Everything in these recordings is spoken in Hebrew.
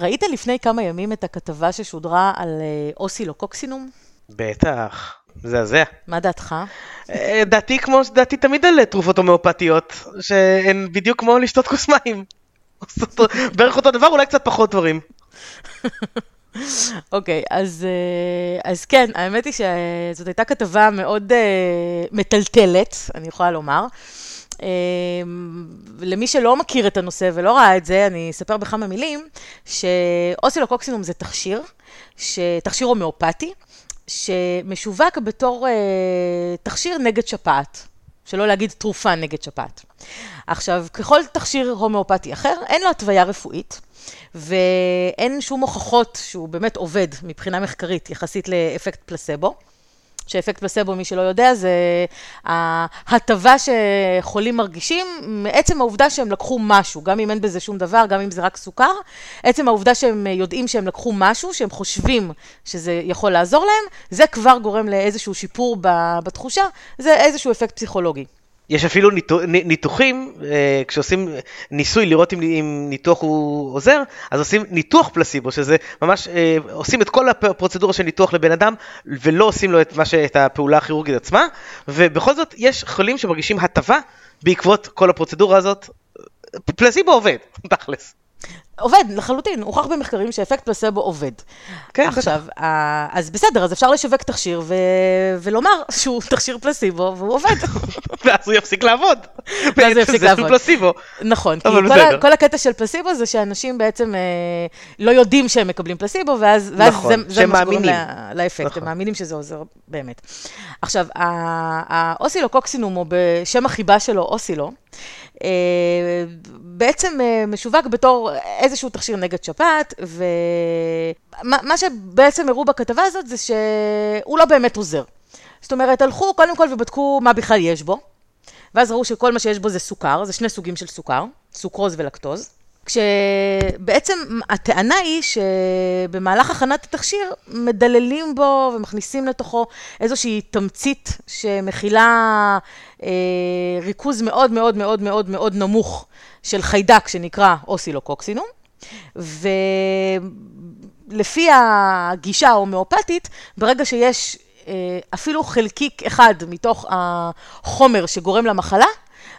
ראית לפני כמה ימים את הכתבה ששודרה על אה, אוסילוקוקסינום? בטח, מזעזע. מה דעתך? אה, דעתי כמו דעתי תמיד על תרופות הומאופתיות, שהן בדיוק כמו לשתות כוס מים. בערך אותו דבר, אולי קצת פחות דברים. אוקיי, okay, אז, אה, אז כן, האמת היא שזאת הייתה כתבה מאוד uh, מטלטלת, אני יכולה לומר. Uh, למי שלא מכיר את הנושא ולא ראה את זה, אני אספר בכמה מילים, שאוסילוקוקסינום זה תכשיר, תכשיר הומאופתי, שמשווק בתור uh, תכשיר נגד שפעת. שלא להגיד תרופה נגד שפעת. עכשיו, ככל תכשיר הומאופתי אחר, אין לו התוויה רפואית, ואין שום הוכחות שהוא באמת עובד מבחינה מחקרית יחסית לאפקט פלסבו. שאפקט פלסבו, מי שלא יודע, זה ההטבה שחולים מרגישים מעצם העובדה שהם לקחו משהו, גם אם אין בזה שום דבר, גם אם זה רק סוכר, עצם העובדה שהם יודעים שהם לקחו משהו, שהם חושבים שזה יכול לעזור להם, זה כבר גורם לאיזשהו שיפור בתחושה, זה איזשהו אפקט פסיכולוגי. יש אפילו ניתוח, ניתוחים, אה, כשעושים ניסוי לראות אם, אם ניתוח הוא עוזר, אז עושים ניתוח פלסיבו, שזה ממש, אה, עושים את כל הפרוצדורה של ניתוח לבן אדם, ולא עושים לו את, ש, את הפעולה הכירורגית עצמה, ובכל זאת יש חולים שמרגישים הטבה בעקבות כל הפרוצדורה הזאת. פלסיבו עובד, תכלס. עובד, לחלוטין, הוכח במחקרים שאפקט פלסבו עובד. כן, עכשיו, בטח. אז בסדר, אז אפשר לשווק תכשיר ו... ולומר שהוא תכשיר פלסיבו והוא עובד. ואז הוא יפסיק לעבוד. ואז הוא יפסיק לעבוד. פלסיבו. נכון, כי כל, ה... כל הקטע של פלסיבו זה שאנשים בעצם אה, לא יודעים שהם מקבלים פלסיבו, ואז, ואז נכון, זה, זה מה שגורם לאפקט, נכון. הם מאמינים שזה עוזר באמת. עכשיו, האוסילוקוקסינום, או בשם החיבה שלו, אוסילו, בעצם אה, משווק בתור איזשהו תכשיר נגד שפעת, ומה שבעצם הראו בכתבה הזאת זה שהוא לא באמת עוזר. זאת אומרת, הלכו קודם כל ובדקו מה בכלל יש בו, ואז ראו שכל מה שיש בו זה סוכר, זה שני סוגים של סוכר, סוכרוז ולקטוז. כשבעצם הטענה היא שבמהלך הכנת התכשיר מדללים בו ומכניסים לתוכו איזושהי תמצית שמכילה אה, ריכוז מאוד מאוד מאוד מאוד מאוד נמוך של חיידק שנקרא אוסילוקוקסינום, ולפי הגישה ההומאופתית, ברגע שיש אה, אפילו חלקיק אחד מתוך החומר שגורם למחלה,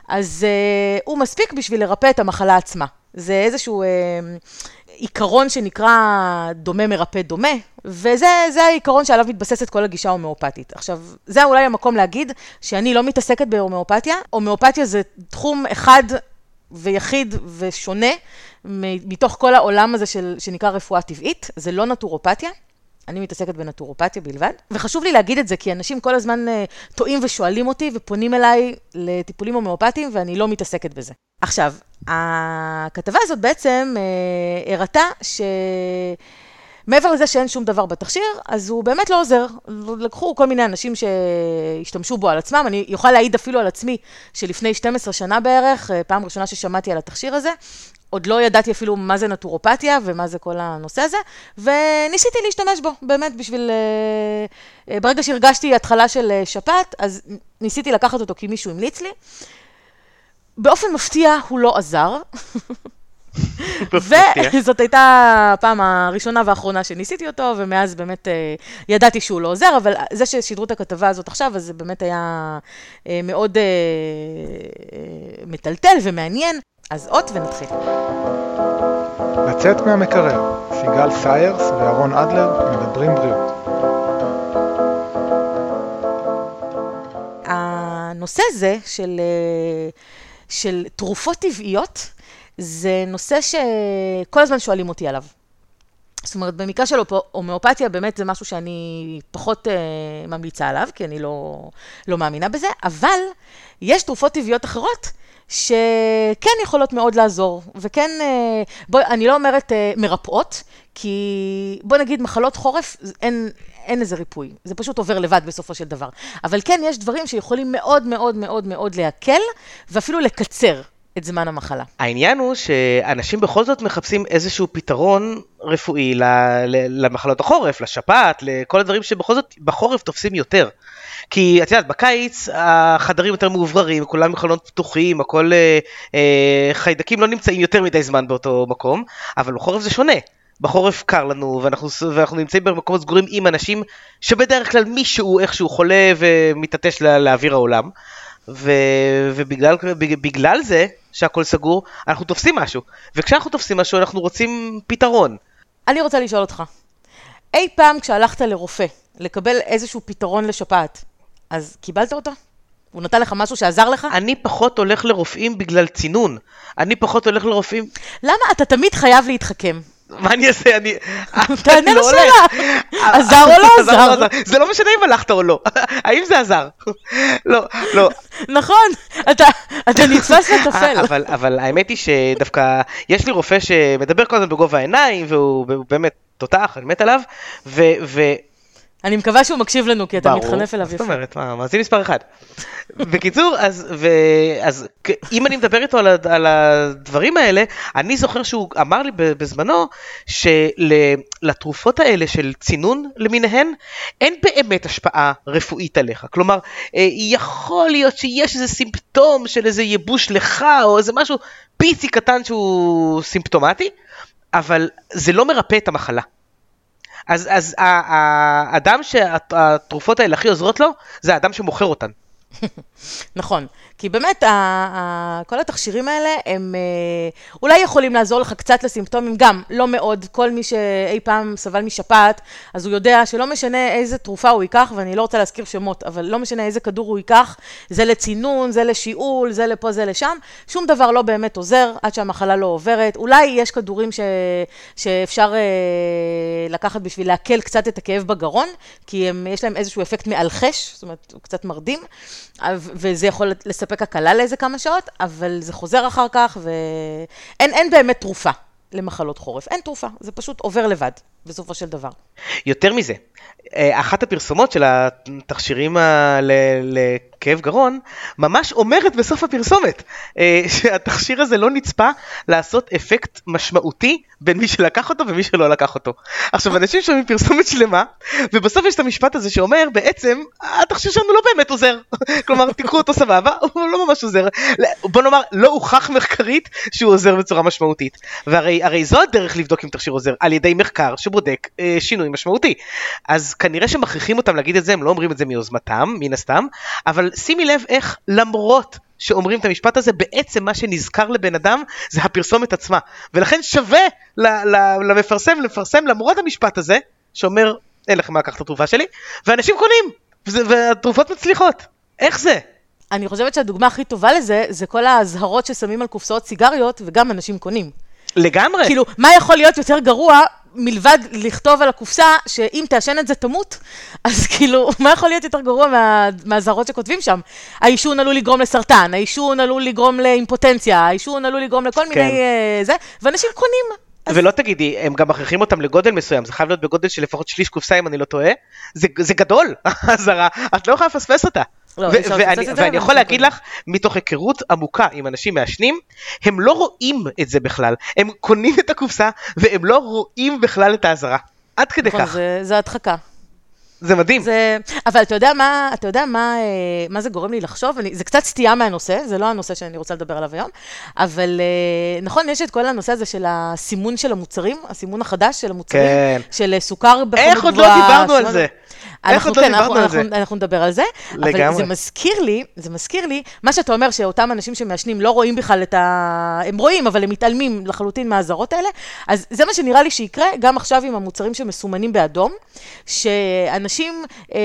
אז uh, הוא מספיק בשביל לרפא את המחלה עצמה. זה איזשהו uh, עיקרון שנקרא דומה מרפא דומה, וזה העיקרון שעליו מתבססת כל הגישה ההומאופתית. עכשיו, זה אולי המקום להגיד שאני לא מתעסקת בהומאופתיה. הומאופתיה זה תחום אחד ויחיד ושונה מתוך כל העולם הזה של, שנקרא רפואה טבעית, זה לא נטורופתיה. אני מתעסקת בנטורופתיה בלבד, וחשוב לי להגיד את זה, כי אנשים כל הזמן uh, טועים ושואלים אותי ופונים אליי לטיפולים הומאופתיים, ואני לא מתעסקת בזה. עכשיו, הכתבה הזאת בעצם uh, הראתה ש... מעבר לזה שאין שום דבר בתכשיר, אז הוא באמת לא עוזר. לקחו כל מיני אנשים שהשתמשו בו על עצמם, אני יכולה להעיד אפילו על עצמי, שלפני 12 שנה בערך, אה, פעם ראשונה ששמעתי על התכשיר הזה, עוד לא ידעתי אפילו מה זה נטורופתיה ומה זה כל הנושא הזה, וניסיתי להשתמש בו, באמת, בשביל... אה, אה, ברגע שהרגשתי התחלה של שפעת, אז ניסיתי לקחת אותו כי מישהו המליץ לי. באופן מפתיע הוא לא עזר. וזאת הייתה הפעם הראשונה והאחרונה שניסיתי אותו, ומאז באמת אה, ידעתי שהוא לא עוזר, אבל זה ששידרו את הכתבה הזאת עכשיו, אז זה באמת היה אה, מאוד אה, מטלטל ומעניין. אז אות ונתחיל. לצאת מהמקרר, סיגל סיירס ואהרון אדלר מדברים בריאות. הנושא הזה של, של תרופות טבעיות, זה נושא שכל הזמן שואלים אותי עליו. זאת אומרת, במקרה של הומאופתיה, באמת זה משהו שאני פחות uh, ממליצה עליו, כי אני לא, לא מאמינה בזה, אבל יש תרופות טבעיות אחרות שכן יכולות מאוד לעזור, וכן, uh, בואי, אני לא אומרת uh, מרפאות, כי בוא נגיד מחלות חורף, אין, אין איזה ריפוי, זה פשוט עובר לבד בסופו של דבר. אבל כן, יש דברים שיכולים מאוד מאוד מאוד מאוד להקל, ואפילו לקצר. את זמן המחלה. העניין הוא שאנשים בכל זאת מחפשים איזשהו פתרון רפואי למחלות החורף, לשפעת, לכל הדברים שבכל זאת בחורף תופסים יותר. כי את יודעת, בקיץ החדרים יותר מאובררים, כולם מחלונות פתוחים, הכל אה, אה, חיידקים לא נמצאים יותר מדי זמן באותו מקום, אבל בחורף זה שונה. בחורף קר לנו ואנחנו, ואנחנו נמצאים במקומות סגורים עם אנשים שבדרך כלל מישהו איכשהו חולה ומתעטש לא, לאוויר העולם. ו, ובגלל בגלל זה שהכל סגור אנחנו תופסים משהו וכשאנחנו תופסים משהו אנחנו רוצים פתרון. אני רוצה לשאול אותך, אי פעם כשהלכת לרופא לקבל איזשהו פתרון לשפעת, אז קיבלת אותו? הוא נתן לך משהו שעזר לך? אני פחות הולך לרופאים בגלל צינון. אני פחות הולך לרופאים... למה אתה תמיד חייב להתחכם? מה אני אעשה? אני... תענה לא לשאלה. עזר או לא עזר? זה לא משנה אם הלכת או לא. האם זה עזר? לא, לא. נכון, אתה נתפס לטפל. אבל האמת היא שדווקא יש לי רופא שמדבר כל הזמן בגובה העיניים, והוא באמת תותח, אני מת עליו, אני מקווה שהוא מקשיב לנו, כי אתה מתחנף אליו יפה. זאת אומרת, מה, מאזין מספר אחד. בקיצור, אז, ו, אז אם אני מדבר איתו על, על הדברים האלה, אני זוכר שהוא אמר לי בזמנו, שלתרופות האלה של צינון למיניהן, אין באמת השפעה רפואית עליך. כלומר, אה, יכול להיות שיש איזה סימפטום של איזה ייבוש לך, או איזה משהו פיצי קטן שהוא סימפטומטי, אבל זה לא מרפא את המחלה. אז, אז האדם שהתרופות האלה הכי עוזרות לו, זה האדם שמוכר אותן. נכון, כי באמת כל התכשירים האלה הם אה, אולי יכולים לעזור לך קצת לסימפטומים, גם לא מאוד, כל מי שאי פעם סבל משפעת, אז הוא יודע שלא משנה איזה תרופה הוא ייקח, ואני לא רוצה להזכיר שמות, אבל לא משנה איזה כדור הוא ייקח, זה לצינון, זה לשיעול, זה לפה, זה לשם, שום דבר לא באמת עוזר עד שהמחלה לא עוברת. אולי יש כדורים ש- שאפשר אה, לקחת בשביל להקל קצת את הכאב בגרון, כי הם, יש להם איזשהו אפקט מאלחש, זאת אומרת, הוא קצת מרדים, וזה יכול לספק הקלה לאיזה כמה שעות, אבל זה חוזר אחר כך, ואין באמת תרופה למחלות חורף. אין תרופה, זה פשוט עובר לבד, בסופו של דבר. יותר מזה, אה, אחת הפרסומות של התכשירים לכאב גרון, ממש אומרת בסוף הפרסומת אה, שהתכשיר הזה לא נצפה לעשות אפקט משמעותי בין מי שלקח אותו ומי שלא לקח אותו. עכשיו, אנשים שומעים פרסומת שלמה, ובסוף יש את המשפט הזה שאומר, בעצם, התכשיר שלנו לא באמת עוזר. כלומר, תיקחו אותו סבבה, הוא לא ממש עוזר. בוא נאמר, לא הוכח מחקרית שהוא עוזר בצורה משמעותית. והרי זו הדרך לבדוק אם תכשיר עוזר, על ידי מחקר שבודק אה, שינוי משמעותי. אז כנראה שמכריחים אותם להגיד את זה, הם לא אומרים את זה מיוזמתם, מן הסתם, אבל שימי לב איך למרות שאומרים את המשפט הזה, בעצם מה שנזכר לבן אדם זה הפרסומת עצמה. ולכן שווה למפרסם לפרסם למרות המשפט הזה, שאומר, אין לכם מה לקחת את התרופה שלי, ואנשים קונים, והתרופות מצליחות. איך זה? אני חושבת שהדוגמה הכי טובה לזה, זה כל האזהרות ששמים על קופסאות סיגריות, וגם אנשים קונים. לגמרי. כאילו, מה יכול להיות יותר גרוע מלבד לכתוב על הקופסה שאם תעשן את זה תמות, אז כאילו, מה יכול להיות יותר גרוע מהאזהרות שכותבים שם? העישון עלול לגרום לסרטן, העישון עלול לגרום לאימפוטנציה, העישון עלול לגרום לכל כן. מיני... uh, זה, ואנשים קונים. אז... ולא תגידי, הם גם מכריחים אותם לגודל מסוים, זה חייב להיות בגודל של לפחות שליש קופסה אם אני לא טועה, זה, זה גדול, האזהרה, את לא יכולה לפספס אותה. לא, ואני, ואני יכול להגיד לך, מתוך היכרות עמוקה עם אנשים מעשנים, הם לא רואים את זה בכלל. הם קונים את הקופסה, והם לא רואים בכלל את האזהרה. עד כדי נכון, כך. זה, זה הדחקה. זה מדהים. זה, אבל אתה יודע מה, אתה יודע מה, אה, מה זה גורם לי לחשוב? אני, זה קצת סטייה מהנושא, זה לא הנושא שאני רוצה לדבר עליו היום, אבל אה, נכון, יש את כל הנושא הזה של הסימון של המוצרים, הסימון החדש של המוצרים, כן. של סוכר בחום גבוהה. איך עוד לא דיברנו על זה? אנחנו, כן, אנחנו, אנחנו, אנחנו נדבר על זה, לגמרי. אבל זה מזכיר לי, זה מזכיר לי, מה שאתה אומר שאותם אנשים שמעשנים לא רואים בכלל את ה... הם רואים, אבל הם מתעלמים לחלוטין מהאזהרות האלה, אז זה מה שנראה לי שיקרה גם עכשיו עם המוצרים שמסומנים באדום, שאנשים אה,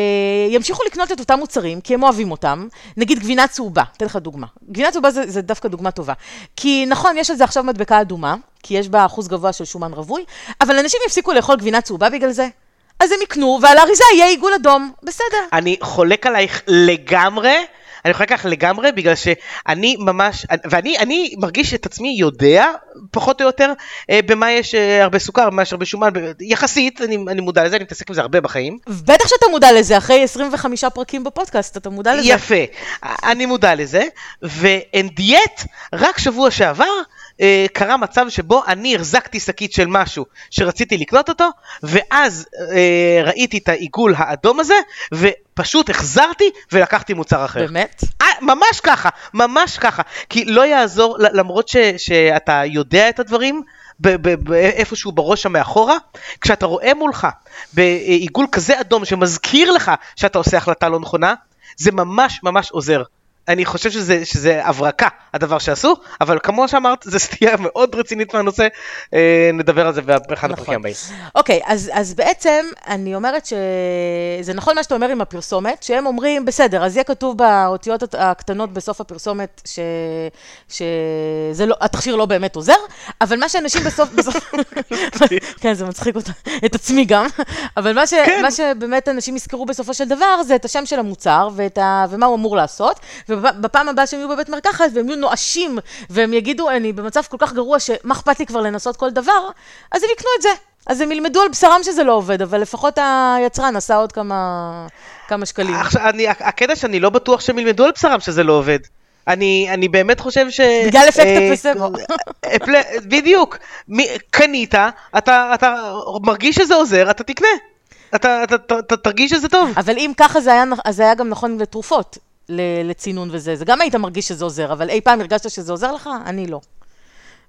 ימשיכו לקנות את אותם מוצרים, כי הם אוהבים אותם, נגיד גבינה צהובה, אתן לך דוגמה. גבינה צהובה זה, זה דווקא דוגמה טובה. כי נכון, יש על זה עכשיו מדבקה אדומה, כי יש בה אחוז גבוה של שומן רווי, אבל אנשים יפסיקו לאכול גבינה צהובה בגלל זה. אז הם יקנו, ועל האריזה יהיה עיגול אדום, בסדר. אני חולק עלייך לגמרי. אני חולק עלייך לגמרי בגלל שאני ממש, ואני אני מרגיש את עצמי יודע פחות או יותר אה, במה יש אה, הרבה סוכר, במה יש הרבה שומן, יחסית, אני, אני מודע לזה, אני מתעסק עם זה הרבה בחיים. בטח שאתה מודע לזה, אחרי 25 פרקים בפודקאסט, אתה מודע לזה. יפה, אני מודע לזה, ואין דיאט, רק שבוע שעבר, אה, קרה מצב שבו אני החזקתי שקית של משהו שרציתי לקנות אותו, ואז אה, ראיתי את העיגול האדום הזה, ופשוט החזרתי ולקחתי מוצר אחר. באמת? אה, ממש ככה, ממש ככה. כי לא יעזור, למרות ש, שאתה יודע את הדברים, ב- ב- ב- איפשהו בראש שם מאחורה, כשאתה רואה מולך בעיגול כזה אדום שמזכיר לך שאתה עושה החלטה לא נכונה, זה ממש ממש עוזר. אני חושב שזה, שזה הברקה, הדבר שעשו, אבל כמו שאמרת, זה סטייה מאוד רצינית מהנושא, אה, נדבר על זה באחד הפרקים הבאים. אוקיי, אז, אז בעצם אני אומרת שזה נכון מה שאתה אומר עם הפרסומת, שהם אומרים, בסדר, אז יהיה כתוב באותיות הקטנות בסוף הפרסומת ש, שזה לא, התכשיר לא באמת עוזר, אבל מה שאנשים בסוף, בסוף, כן, זה מצחיק אותה, את עצמי גם, אבל מה, ש, כן. מה שבאמת אנשים יזכרו בסופו של דבר, זה את השם של המוצר ה, ומה הוא אמור לעשות, ובפעם הבאה שהם יהיו בבית מרקחת והם יהיו נואשים, והם יגידו, אני במצב כל כך גרוע שמה אכפת לי כבר לנסות כל דבר, אז הם יקנו את זה. אז הם ילמדו על בשרם שזה לא עובד, אבל לפחות היצרן עשה עוד כמה, כמה שקלים. עכשיו, אני, הקטע שאני לא בטוח שהם ילמדו על בשרם שזה לא עובד. אני, אני באמת חושב ש... בגלל אפקט אה, הפלסבו. פל- בדיוק. קנית, אתה, אתה מרגיש שזה עוזר, אתה תקנה. אתה, אתה, אתה, אתה תרגיש שזה טוב. אבל אם ככה זה היה, זה היה גם נכון לתרופות, לצינון וזה. זה גם היית מרגיש שזה עוזר, אבל אי פעם הרגשת שזה עוזר לך? אני לא.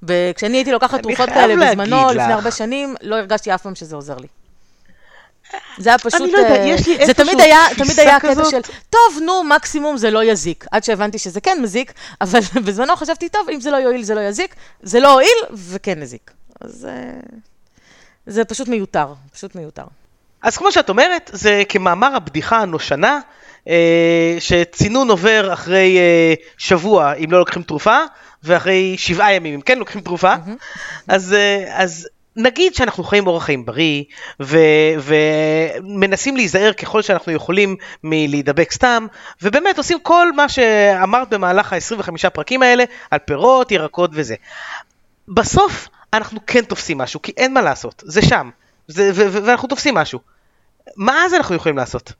ב- כשאני הייתי לוקחת אני תרופות כאלה בזמנו, לפני לך. הרבה שנים, לא הרגשתי אף פעם שזה עוזר לי. זה היה פשוט... לא יודע, אה, יש לי זה איפשהו תמיד היה, תפיסה תמיד היה כזאת. של, טוב, נו, מקסימום זה לא יזיק. עד שהבנתי שזה כן מזיק, אבל בזמנו חשבתי, טוב, אם זה לא יועיל, זה לא יזיק. זה לא הועיל, וכן הזיק. אז אה, זה פשוט מיותר, פשוט מיותר. אז כמו שאת אומרת, זה כמאמר הבדיחה הנושנה, שצינון עובר אחרי אה, שבוע אם לא לוקחים תרופה, ואחרי שבעה ימים אם כן לוקחים תרופה. אז, אה, אז נגיד שאנחנו חיים אורח חיים בריא, ו, ומנסים להיזהר ככל שאנחנו יכולים מלהידבק סתם, ובאמת עושים כל מה שאמרת במהלך ה-25 פרקים האלה, על פירות, ירקות וזה. בסוף אנחנו כן תופסים משהו, כי אין מה לעשות, זה שם, זה, ו- ו- ואנחנו תופסים משהו. מה אז אנחנו יכולים לעשות?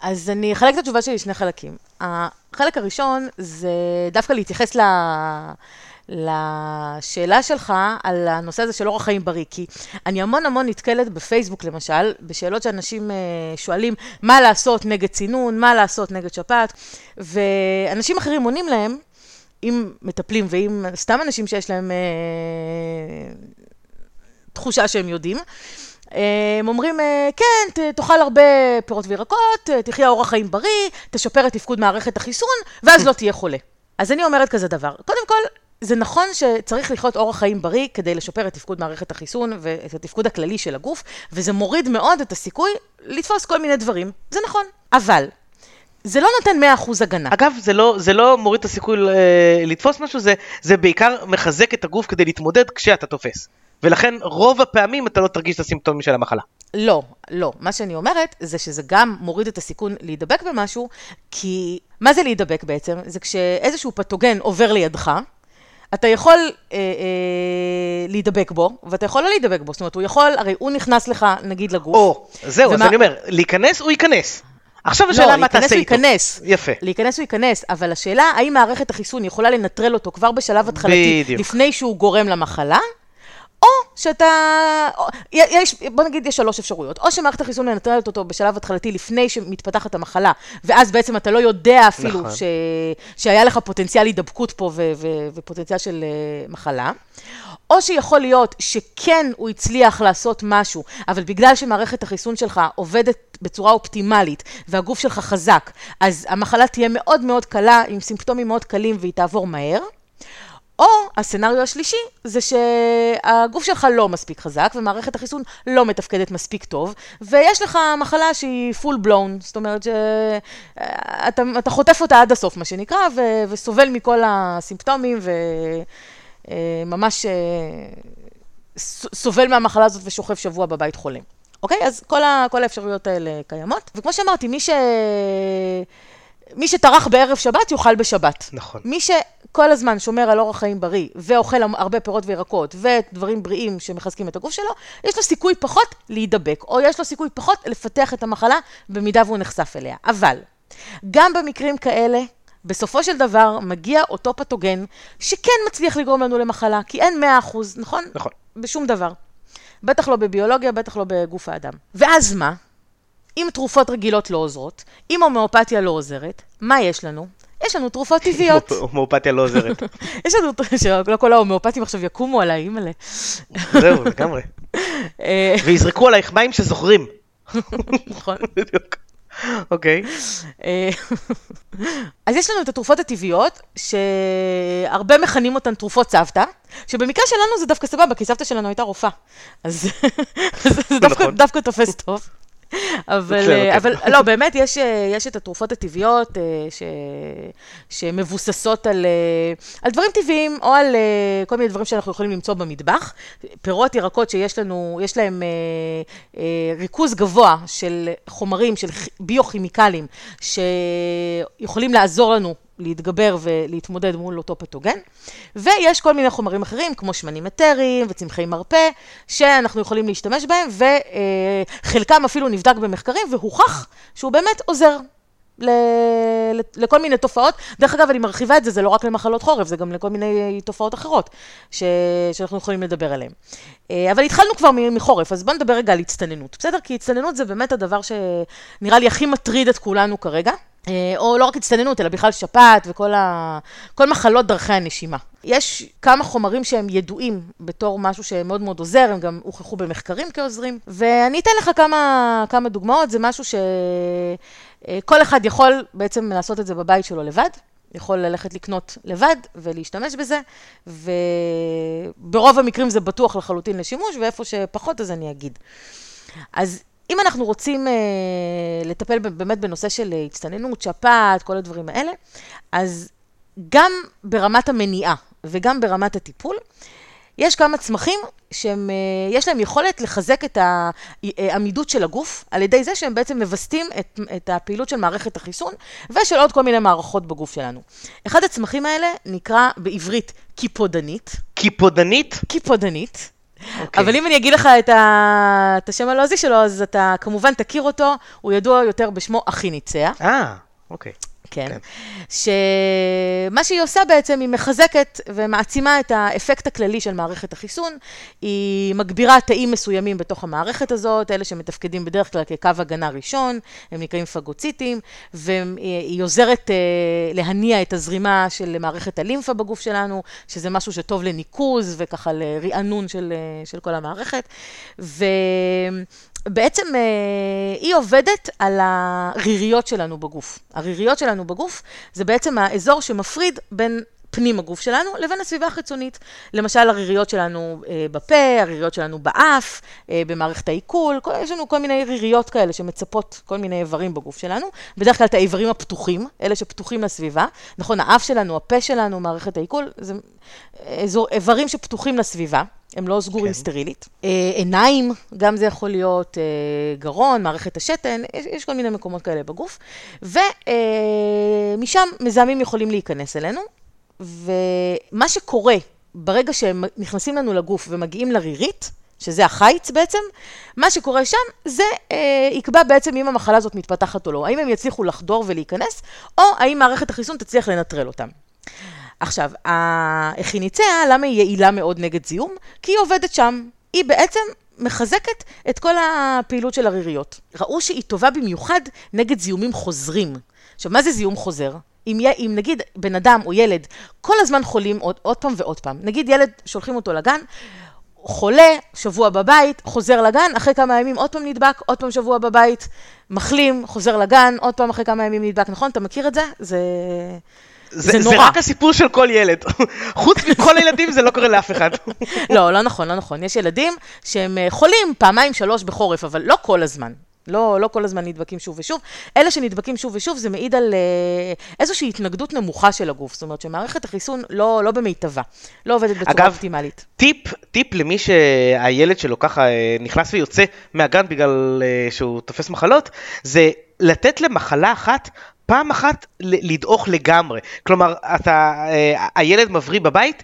אז אני אחלק את התשובה שלי לשני חלקים. החלק הראשון זה דווקא להתייחס ל... לשאלה שלך על הנושא הזה של אורח חיים בריא, כי אני המון המון נתקלת בפייסבוק למשל, בשאלות שאנשים אה, שואלים מה לעשות נגד צינון, מה לעשות נגד שפעת, ואנשים אחרים עונים להם, אם מטפלים ואם סתם אנשים שיש להם אה, תחושה שהם יודעים, הם אומרים, אה, כן, תאכל הרבה פירות וירקות, אה, תחיה אורח חיים בריא, תשפר את תפקוד מערכת החיסון, ואז לא תהיה חולה. אז אני אומרת כזה דבר, קודם כל, זה נכון שצריך לחיות אורח חיים בריא כדי לשפר את תפקוד מערכת החיסון ואת התפקוד הכללי של הגוף, וזה מוריד מאוד את הסיכוי לתפוס כל מיני דברים, זה נכון. אבל, זה לא נותן 100% הגנה. אגב, זה לא, זה לא מוריד את הסיכוי אה, לתפוס משהו, זה, זה בעיקר מחזק את הגוף כדי להתמודד כשאתה תופס. ולכן רוב הפעמים אתה לא תרגיש את הסימפטומים של המחלה. לא, לא. מה שאני אומרת זה שזה גם מוריד את הסיכון להידבק במשהו, כי מה זה להידבק בעצם? זה כשאיזשהו פתוגן עובר לידך, אתה יכול אה, אה, להידבק בו, ואתה יכול לא להידבק בו. זאת אומרת, הוא יכול, הרי הוא נכנס לך, נגיד, לגוף. או, זהו, אז ומה- אני אומר, להיכנס הוא ייכנס. עכשיו לא, השאלה מה להיכנס תעשה הוא איתו. ייכנס. יפה. להיכנס הוא ייכנס, אבל השאלה, האם מערכת החיסון יכולה לנטרל אותו כבר בשלב התחלתי, בדיוק. לפני שהוא גורם למחלה, או שאתה, או, יש, בוא נגיד, יש שלוש אפשרויות. או שמערכת החיסון מנטרלת אותו בשלב התחלתי לפני שמתפתחת המחלה, ואז בעצם אתה לא יודע אפילו נכון. ש, שהיה לך פוטנציאל הידבקות פה ו, ו, ופוטנציאל של uh, מחלה. או שיכול להיות שכן הוא הצליח לעשות משהו, אבל בגלל שמערכת החיסון שלך עובדת בצורה אופטימלית והגוף שלך חזק, אז המחלה תהיה מאוד מאוד קלה, עם סימפטומים מאוד קלים והיא תעבור מהר. או הסצנריו השלישי זה שהגוף שלך לא מספיק חזק ומערכת החיסון לא מתפקדת מספיק טוב ויש לך מחלה שהיא full blown, זאת אומרת שאתה אתה חוטף אותה עד הסוף מה שנקרא ו, וסובל מכל הסימפטומים וממש סובל מהמחלה הזאת ושוכב שבוע בבית חולה. אוקיי? אז כל, ה, כל האפשרויות האלה קיימות. וכמו שאמרתי, מי ש... מי שטרח בערב שבת, יאכל בשבת. נכון. מי שכל הזמן שומר על אורח חיים בריא, ואוכל הרבה פירות וירקות, ודברים בריאים שמחזקים את הגוף שלו, יש לו סיכוי פחות להידבק, או יש לו סיכוי פחות לפתח את המחלה, במידה והוא נחשף אליה. אבל, גם במקרים כאלה, בסופו של דבר מגיע אותו פתוגן, שכן מצליח לגרום לנו למחלה, כי אין 100%, נכון? נכון. בשום דבר. בטח לא בביולוגיה, בטח לא בגוף האדם. ואז מה? אם תרופות רגילות לא עוזרות, אם הומאופתיה לא עוזרת, מה יש לנו? יש לנו תרופות טבעיות. הומאופתיה לא עוזרת. יש לנו, שלא כל ההומאופטים עכשיו יקומו עליי, אימא'לה. זהו, לגמרי. אה, ויזרקו עלייך מים שזוכרים. נכון. בדיוק. אוקיי. אה, אז יש לנו את התרופות הטבעיות, שהרבה מכנים אותן תרופות סבתא, שבמקרה שלנו זה דווקא סבבה, כי סבתא שלנו הייתה רופאה. אז זה נכון. דווקא תופס טוב. אבל, אה. אבל לא, באמת, יש, אה, יש את התרופות הטבעיות אה, ש, שמבוססות על, על דברים טבעיים, או על כל מיני דברים שאנחנו יכולים למצוא במטבח. פירות, ירקות שיש לנו, יש להם ריכוז גבוה של חומרים, של כי- ביוכימיקלים, שיכולים לעזור לנו להתגבר ולהתמודד מול אותו פתוגן. ויש כל מיני חומרים אחרים, כמו שמנים אתריים וצמחי מרפא, שאנחנו יכולים להשתמש בהם, וחלקם אפילו נבדק במחקרים, והוכח שהוא באמת עוזר. ל- לכל מיני תופעות. דרך אגב, אני מרחיבה את זה, זה לא רק למחלות חורף, זה גם לכל מיני תופעות אחרות ש- שאנחנו יכולים לדבר עליהן. אה, אבל התחלנו כבר מחורף, אז בואו נדבר רגע על הצטננות, בסדר? כי הצטננות זה באמת הדבר שנראה לי הכי מטריד את כולנו כרגע. אה, או לא רק הצטננות, אלא בכלל שפעת וכל ה... כל מחלות דרכי הנשימה. יש כמה חומרים שהם ידועים בתור משהו שמאוד מאוד עוזר, הם גם הוכחו במחקרים כעוזרים, ואני אתן לך כמה, כמה דוגמאות, זה משהו שכל אחד יכול בעצם לעשות את זה בבית שלו לבד. יכול ללכת לקנות לבד ולהשתמש בזה, וברוב המקרים זה בטוח לחלוטין לשימוש, ואיפה שפחות אז אני אגיד. אז אם אנחנו רוצים אה, לטפל באמת בנושא של אה, הצטננות, שפעת, כל הדברים האלה, אז גם ברמת המניעה וגם ברמת הטיפול, יש כמה צמחים שיש להם יכולת לחזק את העמידות של הגוף, על ידי זה שהם בעצם מווסתים את, את הפעילות של מערכת החיסון ושל עוד כל מיני מערכות בגוף שלנו. אחד הצמחים האלה נקרא בעברית קיפודנית. קיפודנית? קיפודנית. אוקיי. אבל אם אני אגיד לך את, ה... את השם הלועזי שלו, אז אתה כמובן תכיר אותו, הוא ידוע יותר בשמו אחי ניצח. אה, אוקיי. כן. כן. שמה שהיא עושה בעצם, היא מחזקת ומעצימה את האפקט הכללי של מערכת החיסון. היא מגבירה תאים מסוימים בתוך המערכת הזאת, אלה שמתפקדים בדרך כלל כקו הגנה ראשון, הם נקראים פגוציטים, והיא עוזרת אה, להניע את הזרימה של מערכת הלימפה בגוף שלנו, שזה משהו שטוב לניקוז וככה לרענון של, אה, של כל המערכת. ו... בעצם אה, היא עובדת על הריריות שלנו בגוף. הריריות שלנו בגוף זה בעצם האזור שמפריד בין פנים הגוף שלנו לבין הסביבה החיצונית. למשל, הריריות שלנו אה, בפה, הריריות שלנו באף, אה, במערכת העיכול, כל, יש לנו כל מיני ריריות כאלה שמצפות כל מיני איברים בגוף שלנו. בדרך כלל את האיברים הפתוחים, אלה שפתוחים לסביבה. נכון, האף שלנו, הפה שלנו, מערכת העיכול, זה אזור, איברים שפתוחים לסביבה. הם לא סגורים כן. סטרילית. אה, עיניים, גם זה יכול להיות אה, גרון, מערכת השתן, יש, יש כל מיני מקומות כאלה בגוף. ומשם מזהמים יכולים להיכנס אלינו, ומה שקורה ברגע שהם נכנסים לנו לגוף ומגיעים לרירית, שזה החיץ בעצם, מה שקורה שם זה אה, יקבע בעצם אם המחלה הזאת מתפתחת או לא. האם הם יצליחו לחדור ולהיכנס, או האם מערכת החיסון תצליח לנטרל אותם. עכשיו, האכיניציה, למה היא יעילה מאוד נגד זיהום? כי היא עובדת שם. היא בעצם מחזקת את כל הפעילות של הריריות. ראו שהיא טובה במיוחד נגד זיהומים חוזרים. עכשיו, מה זה זיהום חוזר? אם, יה- אם נגיד בן אדם או ילד כל הזמן חולים עוד, עוד פעם ועוד פעם, נגיד ילד שולחים אותו לגן, חולה, שבוע בבית, חוזר לגן, אחרי כמה ימים עוד פעם נדבק, עוד פעם שבוע בבית, מחלים, חוזר לגן, עוד פעם אחרי כמה ימים נדבק, נכון? אתה מכיר את זה? זה... זה, זה זה נורא. רק הסיפור של כל ילד. חוץ מכל הילדים זה לא קורה לאף אחד. לא, לא נכון, לא נכון. יש ילדים שהם אה, חולים פעמיים, שלוש בחורף, אבל לא כל הזמן. לא, לא כל הזמן נדבקים שוב ושוב. אלה שנדבקים שוב ושוב, זה מעיד על אה, איזושהי התנגדות נמוכה של הגוף. זאת אומרת שמערכת החיסון לא, לא במיטבה, לא עובדת בצורה אגב, אופטימלית. טיפ, טיפ למי שהילד שלו ככה אה, נכנס ויוצא מהגן בגלל אה, שהוא תופס מחלות, זה לתת למחלה אחת פעם אחת לדעוך לגמרי. כלומר, אתה, הילד מבריא בבית,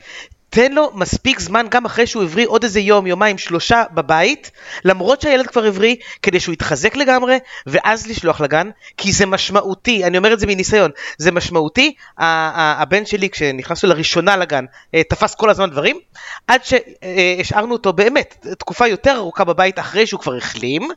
תן לו מספיק זמן גם אחרי שהוא הבריא עוד איזה יום, יומיים, שלושה בבית, למרות שהילד כבר הבריא, כדי שהוא יתחזק לגמרי, ואז לשלוח לגן, כי זה משמעותי, אני אומר את זה מניסיון, זה משמעותי, הבן שלי כשנכנסנו לראשונה לגן, אה, תפס כל הזמן דברים, עד שהשארנו אותו באמת תקופה יותר ארוכה בבית אחרי שהוא כבר החלים,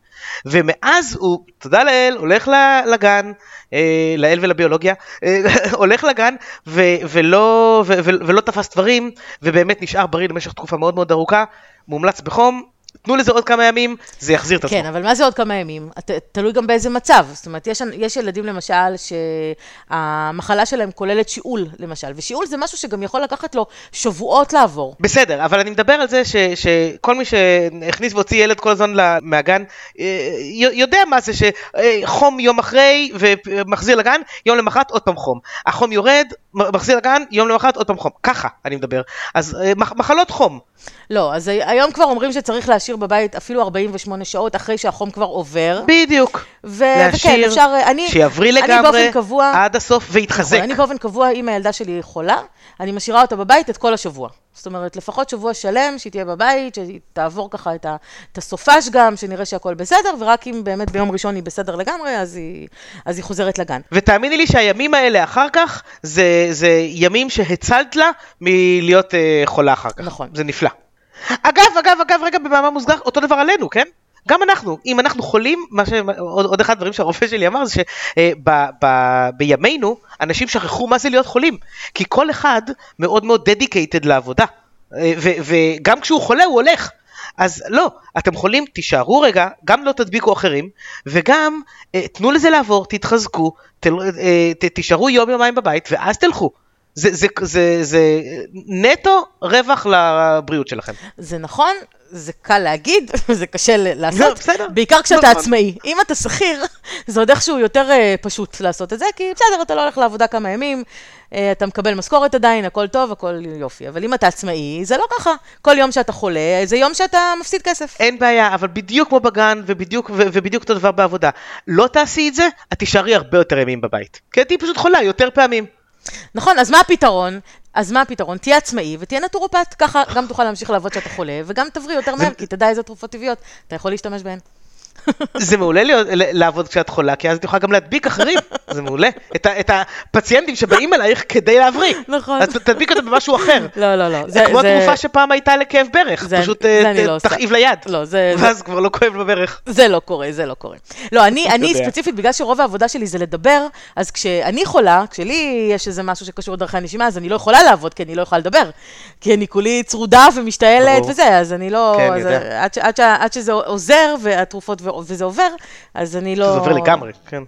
ומאז הוא, תודה לאל, הולך לגן, אה, לאל ולביולוגיה, אה, הולך לגן ולא, ו- ו- ולא תפס דברים, ובאמת נשאר בריא למשך תקופה מאוד מאוד ארוכה, מומלץ בחום, תנו לזה עוד כמה ימים, זה יחזיר את עצמו. כן, אבל מה זה עוד כמה ימים? את- תלוי גם באיזה מצב. זאת אומרת, יש, יש ילדים למשל שהמחלה שלהם כוללת שיעול, למשל, ושיעול זה משהו שגם יכול לקחת לו שבועות לעבור. בסדר, אבל אני מדבר על זה ש, שכל מי שהכניס והוציא ילד כל הזמן מהגן, אה, יודע מה זה שחום יום אחרי ומחזיר לגן, יום למחרת עוד פעם חום. החום יורד, מחזיר לגן, יום למחרת עוד פעם חום. ככה אני מדבר. אז אה, מח- מחלות חום. לא, אז היום כבר אומרים שצריך להשאיר בבית אפילו 48 שעות אחרי שהחום כבר עובר. בדיוק. ו- וכן, להשאיר, אפשר, אני, שיבריא אני לגמרי, באופן קבוע, עד הסוף ויתחזק. נכון, אני באופן קבוע, אם הילדה שלי חולה, אני משאירה אותה בבית את כל השבוע. זאת אומרת, לפחות שבוע שלם, שהיא תהיה בבית, שהיא תעבור ככה את, ה, את הסופש גם, שנראה שהכל בסדר, ורק אם באמת ביום ראשון היא בסדר לגמרי, אז היא, אז היא חוזרת לגן. ותאמיני לי שהימים האלה אחר כך, זה, זה ימים שהצלת לה מלהיות אה, חולה אחר כך. נכון. זה נפלא. אגב, אגב, אגב, רגע, במאמר מוסגר, אותו דבר עלינו, כן? גם אנחנו, אם אנחנו חולים, מה ש... עוד, עוד אחד הדברים שהרופא שלי אמר זה שבימינו אנשים שכחו מה זה להיות חולים, כי כל אחד מאוד מאוד דדיקייטד לעבודה, אה, ו, וגם כשהוא חולה הוא הולך. אז לא, אתם חולים, תישארו רגע, גם לא תדביקו אחרים, וגם אה, תנו לזה לעבור, תתחזקו, תל, אה, ת, תישארו יום יומיים בבית, ואז תלכו. זה, זה, זה, זה נטו רווח לבריאות שלכם. זה נכון, זה קל להגיד, זה קשה לא, לעשות, בסדר. בעיקר כשאתה נכון. עצמאי. אם אתה שכיר, זה עוד איכשהו יותר אה, פשוט לעשות את זה, כי בסדר, אתה לא הולך לעבודה כמה ימים, אה, אתה מקבל משכורת עדיין, הכל טוב, הכל יופי. אבל אם אתה עצמאי, זה לא ככה. כל יום שאתה חולה, זה יום שאתה מפסיד כסף. אין בעיה, אבל בדיוק כמו בגן, ובדיוק, ו- ובדיוק אותו דבר בעבודה. לא תעשי את זה, את תישארי הרבה יותר ימים בבית. כי תהיי פשוט חולה יותר פעמים. נכון, אז מה הפתרון? אז מה הפתרון? תהיה עצמאי ותהיה נטורופט, ככה גם תוכל להמשיך לעבוד כשאתה חולה, וגם תבריא יותר מהר, כי תדע איזה תרופות טבעיות אתה יכול להשתמש בהן. זה מעולה להיות, לעבוד כשאת חולה, כי אז את יכולה גם להדביק אחרים. זה מעולה. את, ה- את הפציינטים שבאים אלייך כדי להבריא. נכון. אז תדביק אותם במשהו אחר. לא, לא, לא. זה כמו התרופה שפעם הייתה לכאב ברך, זה- פשוט זה אני ת- לא. תכאיב ליד. לא, זה- ואז כבר לא כואב בברך. זה לא קורה, זה לא קורה. לא, אני, אני. ספציפית, בגלל שרוב העבודה שלי זה לדבר, אז כשאני חולה, כשלי יש איזה משהו שקשור לדרכי הנשימה, אז אני לא יכולה לעבוד, כי אני לא יכולה לדבר. כי אני כולי צרודה ומשתעלת. וזה, אז אני לא... כן, אז יודע. עד, שזה עוזר, והתרופות, וזה עובר, אז אני לא... זה עובר לגמרי, כן.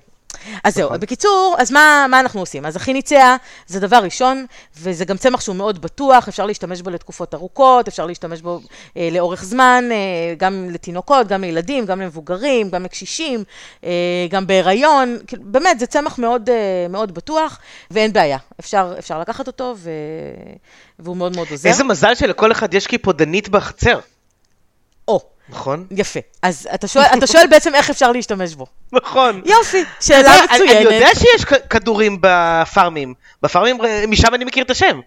אז זהו, נכון. בקיצור, אז מה, מה אנחנו עושים? אז החיניציה זה דבר ראשון, וזה גם צמח שהוא מאוד בטוח, אפשר להשתמש בו לתקופות ארוכות, אפשר להשתמש בו אה, לאורך זמן, אה, גם לתינוקות, גם לילדים, גם למבוגרים, גם לקשישים, אה, גם בהיריון, כאילו, באמת, זה צמח מאוד, אה, מאוד בטוח, ואין בעיה, אפשר, אפשר לקחת אותו, ו... והוא מאוד מאוד עוזר. איזה מזל שלכל אחד יש קיפודנית בחצר. נכון? יפה. אז אתה שואל, אתה שואל בעצם איך אפשר להשתמש בו. נכון. יופי, שאלה יודע, אני- מצוינת. אני יודע שיש כדורים בפארמים. בפארמים, אה, משם אני מכיר את השם.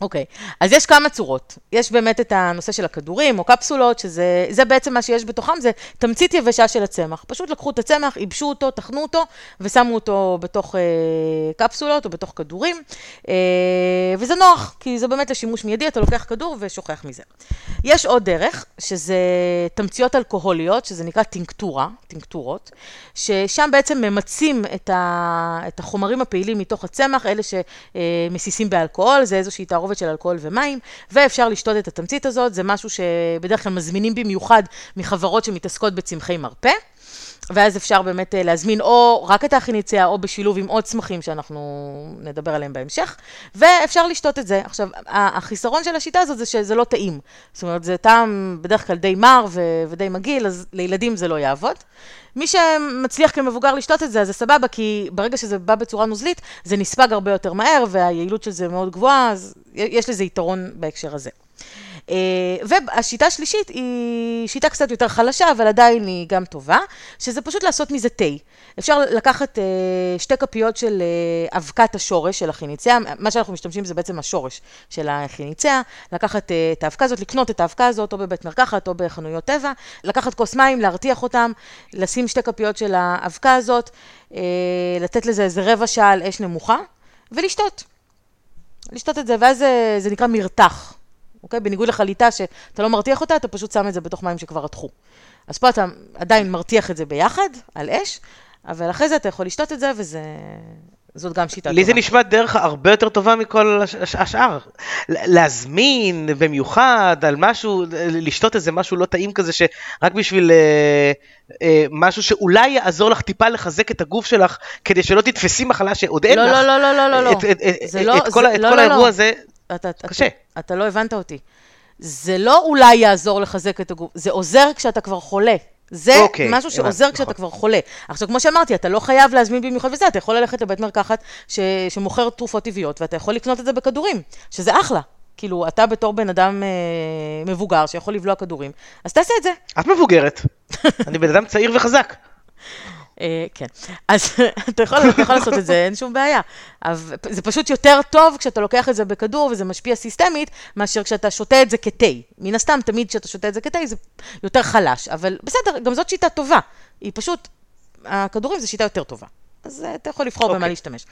אוקיי, אז יש כמה צורות. יש באמת את הנושא של הכדורים או קפסולות, שזה זה בעצם מה שיש בתוכם, זה תמצית יבשה של הצמח. פשוט לקחו את הצמח, ייבשו אותו, טחנו אותו, ושמו אותו בתוך אה, קפסולות או בתוך כדורים. אה, וזה נוח, כי זה באמת לשימוש מיידי, אתה לוקח כדור ושוכח מזה. יש עוד דרך, שזה תמציות אלכוהוליות, שזה נקרא טינקטורה, טינקטורות, ששם בעצם ממצים את, ה, את החומרים הפעילים מתוך הצמח, אלה שמסיסים באלכוהול, זה איזושהי תערובת של אלכוהול ומים, ואפשר לשתות את התמצית הזאת, זה משהו שבדרך כלל מזמינים במיוחד מחברות שמתעסקות בצמחי מרפא. ואז אפשר באמת אה, להזמין או רק את האחיניציה, או בשילוב עם עוד צמחים שאנחנו נדבר עליהם בהמשך, ואפשר לשתות את זה. עכשיו, החיסרון של השיטה הזאת זה שזה לא טעים. זאת אומרת, זה טעם בדרך כלל די מר ו- ודי מגעיל, אז לילדים זה לא יעבוד. מי שמצליח כמבוגר לשתות את זה, אז זה סבבה, כי ברגע שזה בא בצורה נוזלית, זה נספג הרבה יותר מהר, והיעילות של זה מאוד גבוהה, אז יש לזה יתרון בהקשר הזה. אה, והשיטה השלישית היא שיטה קצת יותר חלשה, אבל עדיין היא גם טובה, שזה פשוט לעשות מזה תה. אפשר לקחת אה, שתי כפיות של אה, אבקת השורש של החיניציה, מה שאנחנו משתמשים זה בעצם השורש של החיניציה, לקחת את האבקה הזאת, לקנות את האבקה הזאת או בבית מרקחת או בחנויות טבע, לקחת כוס מים, להרתיח אותם, לשים שתי כפיות של האבקה הזאת, לתת לזה איזה רבע שעה על אש נמוכה, ולשתות. לשתות את זה, ואז זה, זה נקרא מרתח. אוקיי? בניגוד לחליטה שאתה לא מרתיח אותה, אתה פשוט שם את זה בתוך מים שכבר רתחו. אז פה אתה עדיין מרתיח את זה ביחד, על אש, אבל אחרי זה אתה יכול לשתות את זה, וזה... זאת גם שיטה לי טובה. לי זה נשמע דרך הרבה יותר טובה מכל הש... השאר. להזמין במיוחד על משהו, לשתות איזה משהו לא טעים כזה, שרק בשביל אה, אה, משהו שאולי יעזור לך טיפה לחזק את הגוף שלך, כדי שלא תתפסי מחלה שעוד אין לא, לך. לא, לא, לא, לא, לא. את, את, את, לא, את כל, זה, את לא, כל לא, האירוע לא. הזה, אתה, קשה. אתה, אתה לא הבנת אותי. זה לא אולי יעזור לחזק את הגוף, זה עוזר כשאתה כבר חולה. זה okay, אוקיי, משהו שעוזר כשאתה נכון. כבר חולה. עכשיו, כמו שאמרתי, אתה לא חייב להזמין במיוחד וזה, אתה יכול ללכת לבית מרקחת ש... שמוכר תרופות טבעיות, ואתה יכול לקנות את זה בכדורים, שזה אחלה. כאילו, אתה בתור בן אדם אה, מבוגר שיכול לבלוע כדורים, אז תעשה את זה. את מבוגרת. אני בן אדם צעיר וחזק. אה, כן. אז אתה יכול, לעשות את זה, אין שום בעיה. זה פשוט יותר טוב כשאתה לוקח את זה בכדור וזה משפיע סיסטמית, מאשר כשאתה שותה את זה כתה. מן הסתם, תמיד כשאתה שותה את זה כתה זה יותר חלש, אבל בסדר, גם זאת שיטה טובה. היא פשוט, הכדורים זה שיטה יותר טובה. אז אתה יכול לבחור okay. במה אוקיי. להשתמש.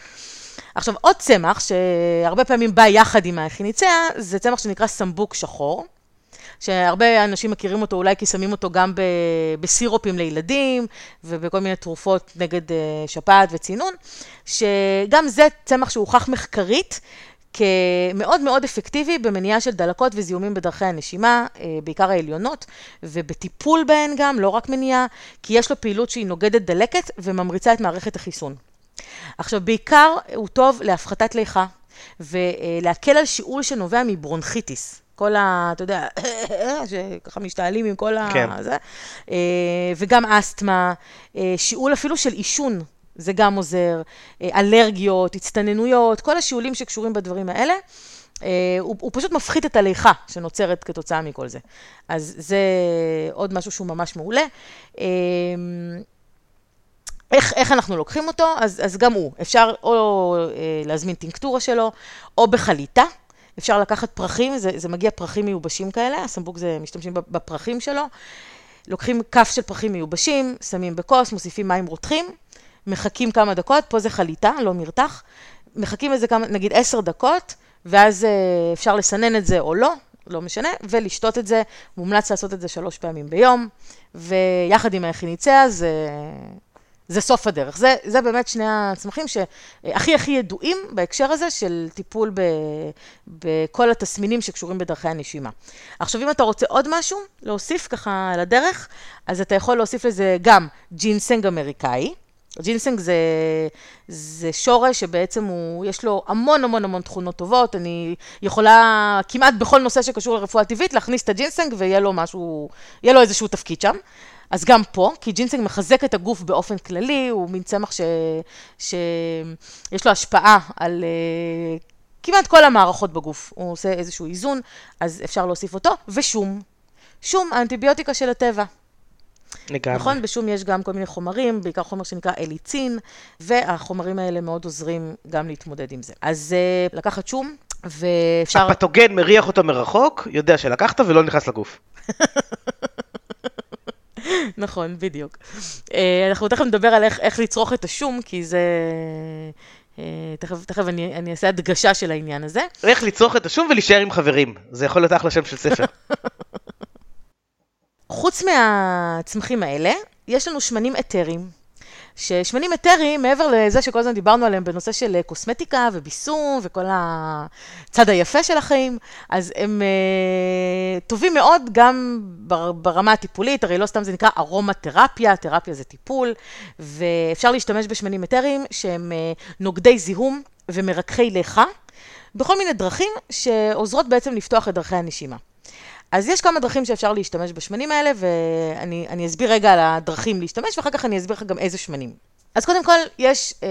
עכשיו, עוד צמח שהרבה פעמים בא יחד עם האכיניציה, זה צמח שנקרא סמבוק שחור. שהרבה אנשים מכירים אותו אולי כי שמים אותו גם בסירופים לילדים ובכל מיני תרופות נגד אה, שפעת וצינון, שגם זה צמח שהוכח מחקרית. כמאוד מאוד אפקטיבי במניעה של דלקות וזיהומים בדרכי הנשימה, אה, בעיקר העליונות, ובטיפול בהן גם, לא רק מניעה, כי יש לו פעילות שהיא נוגדת דלקת וממריצה את מערכת החיסון. עכשיו, בעיקר הוא טוב להפחתת ליחה ולהקל על שיעול שנובע מברונכיטיס. כל ה... אתה יודע, שככה משתעלים עם כל כן. ה... זה, אה, וגם אסתמה, אה, שיעול אפילו של עישון, זה גם עוזר, אה, אלרגיות, הצטננויות, כל השיעולים שקשורים בדברים האלה. הוא, הוא פשוט מפחית את הליכה שנוצרת כתוצאה מכל זה. אז זה עוד משהו שהוא ממש מעולה. איך, איך אנחנו לוקחים אותו? אז, אז גם הוא, אפשר או להזמין טינקטורה שלו, או בחליטה. אפשר לקחת פרחים, זה, זה מגיע פרחים מיובשים כאלה, הסמבוק זה, משתמשים בפרחים שלו. לוקחים כף של פרחים מיובשים, שמים בכוס, מוסיפים מים רותחים, מחכים כמה דקות, פה זה חליטה, לא מרתח. מחכים איזה כמה, נגיד עשר דקות, ואז אה, אפשר לסנן את זה או לא, לא משנה, ולשתות את זה. מומלץ לעשות את זה שלוש פעמים ביום, ויחד עם היחיניציה זה... זה סוף הדרך. זה, זה באמת שני הצמחים שהכי הכי ידועים בהקשר הזה של טיפול ב, בכל התסמינים שקשורים בדרכי הנשימה. עכשיו, אם אתה רוצה עוד משהו להוסיף ככה על הדרך, אז אתה יכול להוסיף לזה גם ג'ינסנג אמריקאי. ג'ינסנג זה, זה שורש שבעצם הוא, יש לו המון המון המון תכונות טובות. אני יכולה כמעט בכל נושא שקשור לרפואה טבעית להכניס את הג'ינסנג ויהיה לו משהו, יהיה לו איזשהו תפקיד שם. אז גם פה, כי ג'ינסינג מחזק את הגוף באופן כללי, הוא מין צמח ש... שיש לו השפעה על uh, כמעט כל המערכות בגוף. הוא עושה איזשהו איזון, אז אפשר להוסיף אותו, ושום. שום, האנטיביוטיקה של הטבע. לגמרי. נכון? בשום יש גם כל מיני חומרים, בעיקר חומר שנקרא אליצין, והחומרים האלה מאוד עוזרים גם להתמודד עם זה. אז uh, לקחת שום, ואפשר... הפתוגן מריח אותו מרחוק, יודע שלקחת ולא נכנס לגוף. נכון, בדיוק. אה, אנחנו תכף נדבר על איך, איך לצרוך את השום, כי זה... אה, תכף, תכף אני, אני אעשה הדגשה של העניין הזה. איך לצרוך את השום ולהישאר עם חברים. זה יכול להיות אחלה שם של ספר. חוץ מהצמחים האלה, יש לנו שמנים אתרים. ששמנים אתריים, מעבר לזה שכל הזמן דיברנו עליהם בנושא של אה, קוסמטיקה וביסום וכל הצד היפה של החיים, אז הם uh, טובים מאוד גם ברמה הטיפולית, הרי לא סתם זה נקרא ארומה תרפיה, זה טיפול, ואפשר להשתמש בשמנים אתריים שהם uh, נוגדי זיהום ומרככי ליכה, בכל מיני דרכים שעוזרות בעצם לפתוח את דרכי הנשימה. אז יש כמה דרכים שאפשר להשתמש בשמנים האלה, ואני אסביר רגע על הדרכים להשתמש, ואחר כך אני אסביר לך גם איזה שמנים. אז קודם כל, יש אה,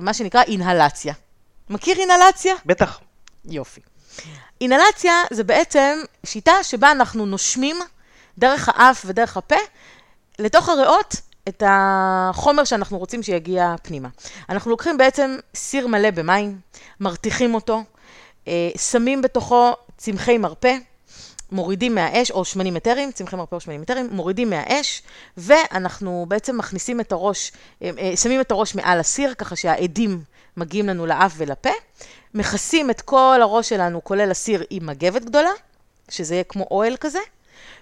מה שנקרא אינהלציה. מכיר אינהלציה? בטח. יופי. אינהלציה זה בעצם שיטה שבה אנחנו נושמים דרך האף ודרך הפה לתוך הריאות את החומר שאנחנו רוצים שיגיע פנימה. אנחנו לוקחים בעצם סיר מלא במים, מרתיחים אותו, אה, שמים בתוכו צמחי מרפא, מורידים מהאש, או שמנים אתרים, צמחי מרפא או שמנים אתרים, מורידים מהאש, ואנחנו בעצם מכניסים את הראש, אה, אה, שמים את הראש מעל הסיר, ככה שהעדים מגיעים לנו לאף ולפה, מכסים את כל הראש שלנו, כולל הסיר, עם מגבת גדולה, שזה יהיה כמו אוהל כזה,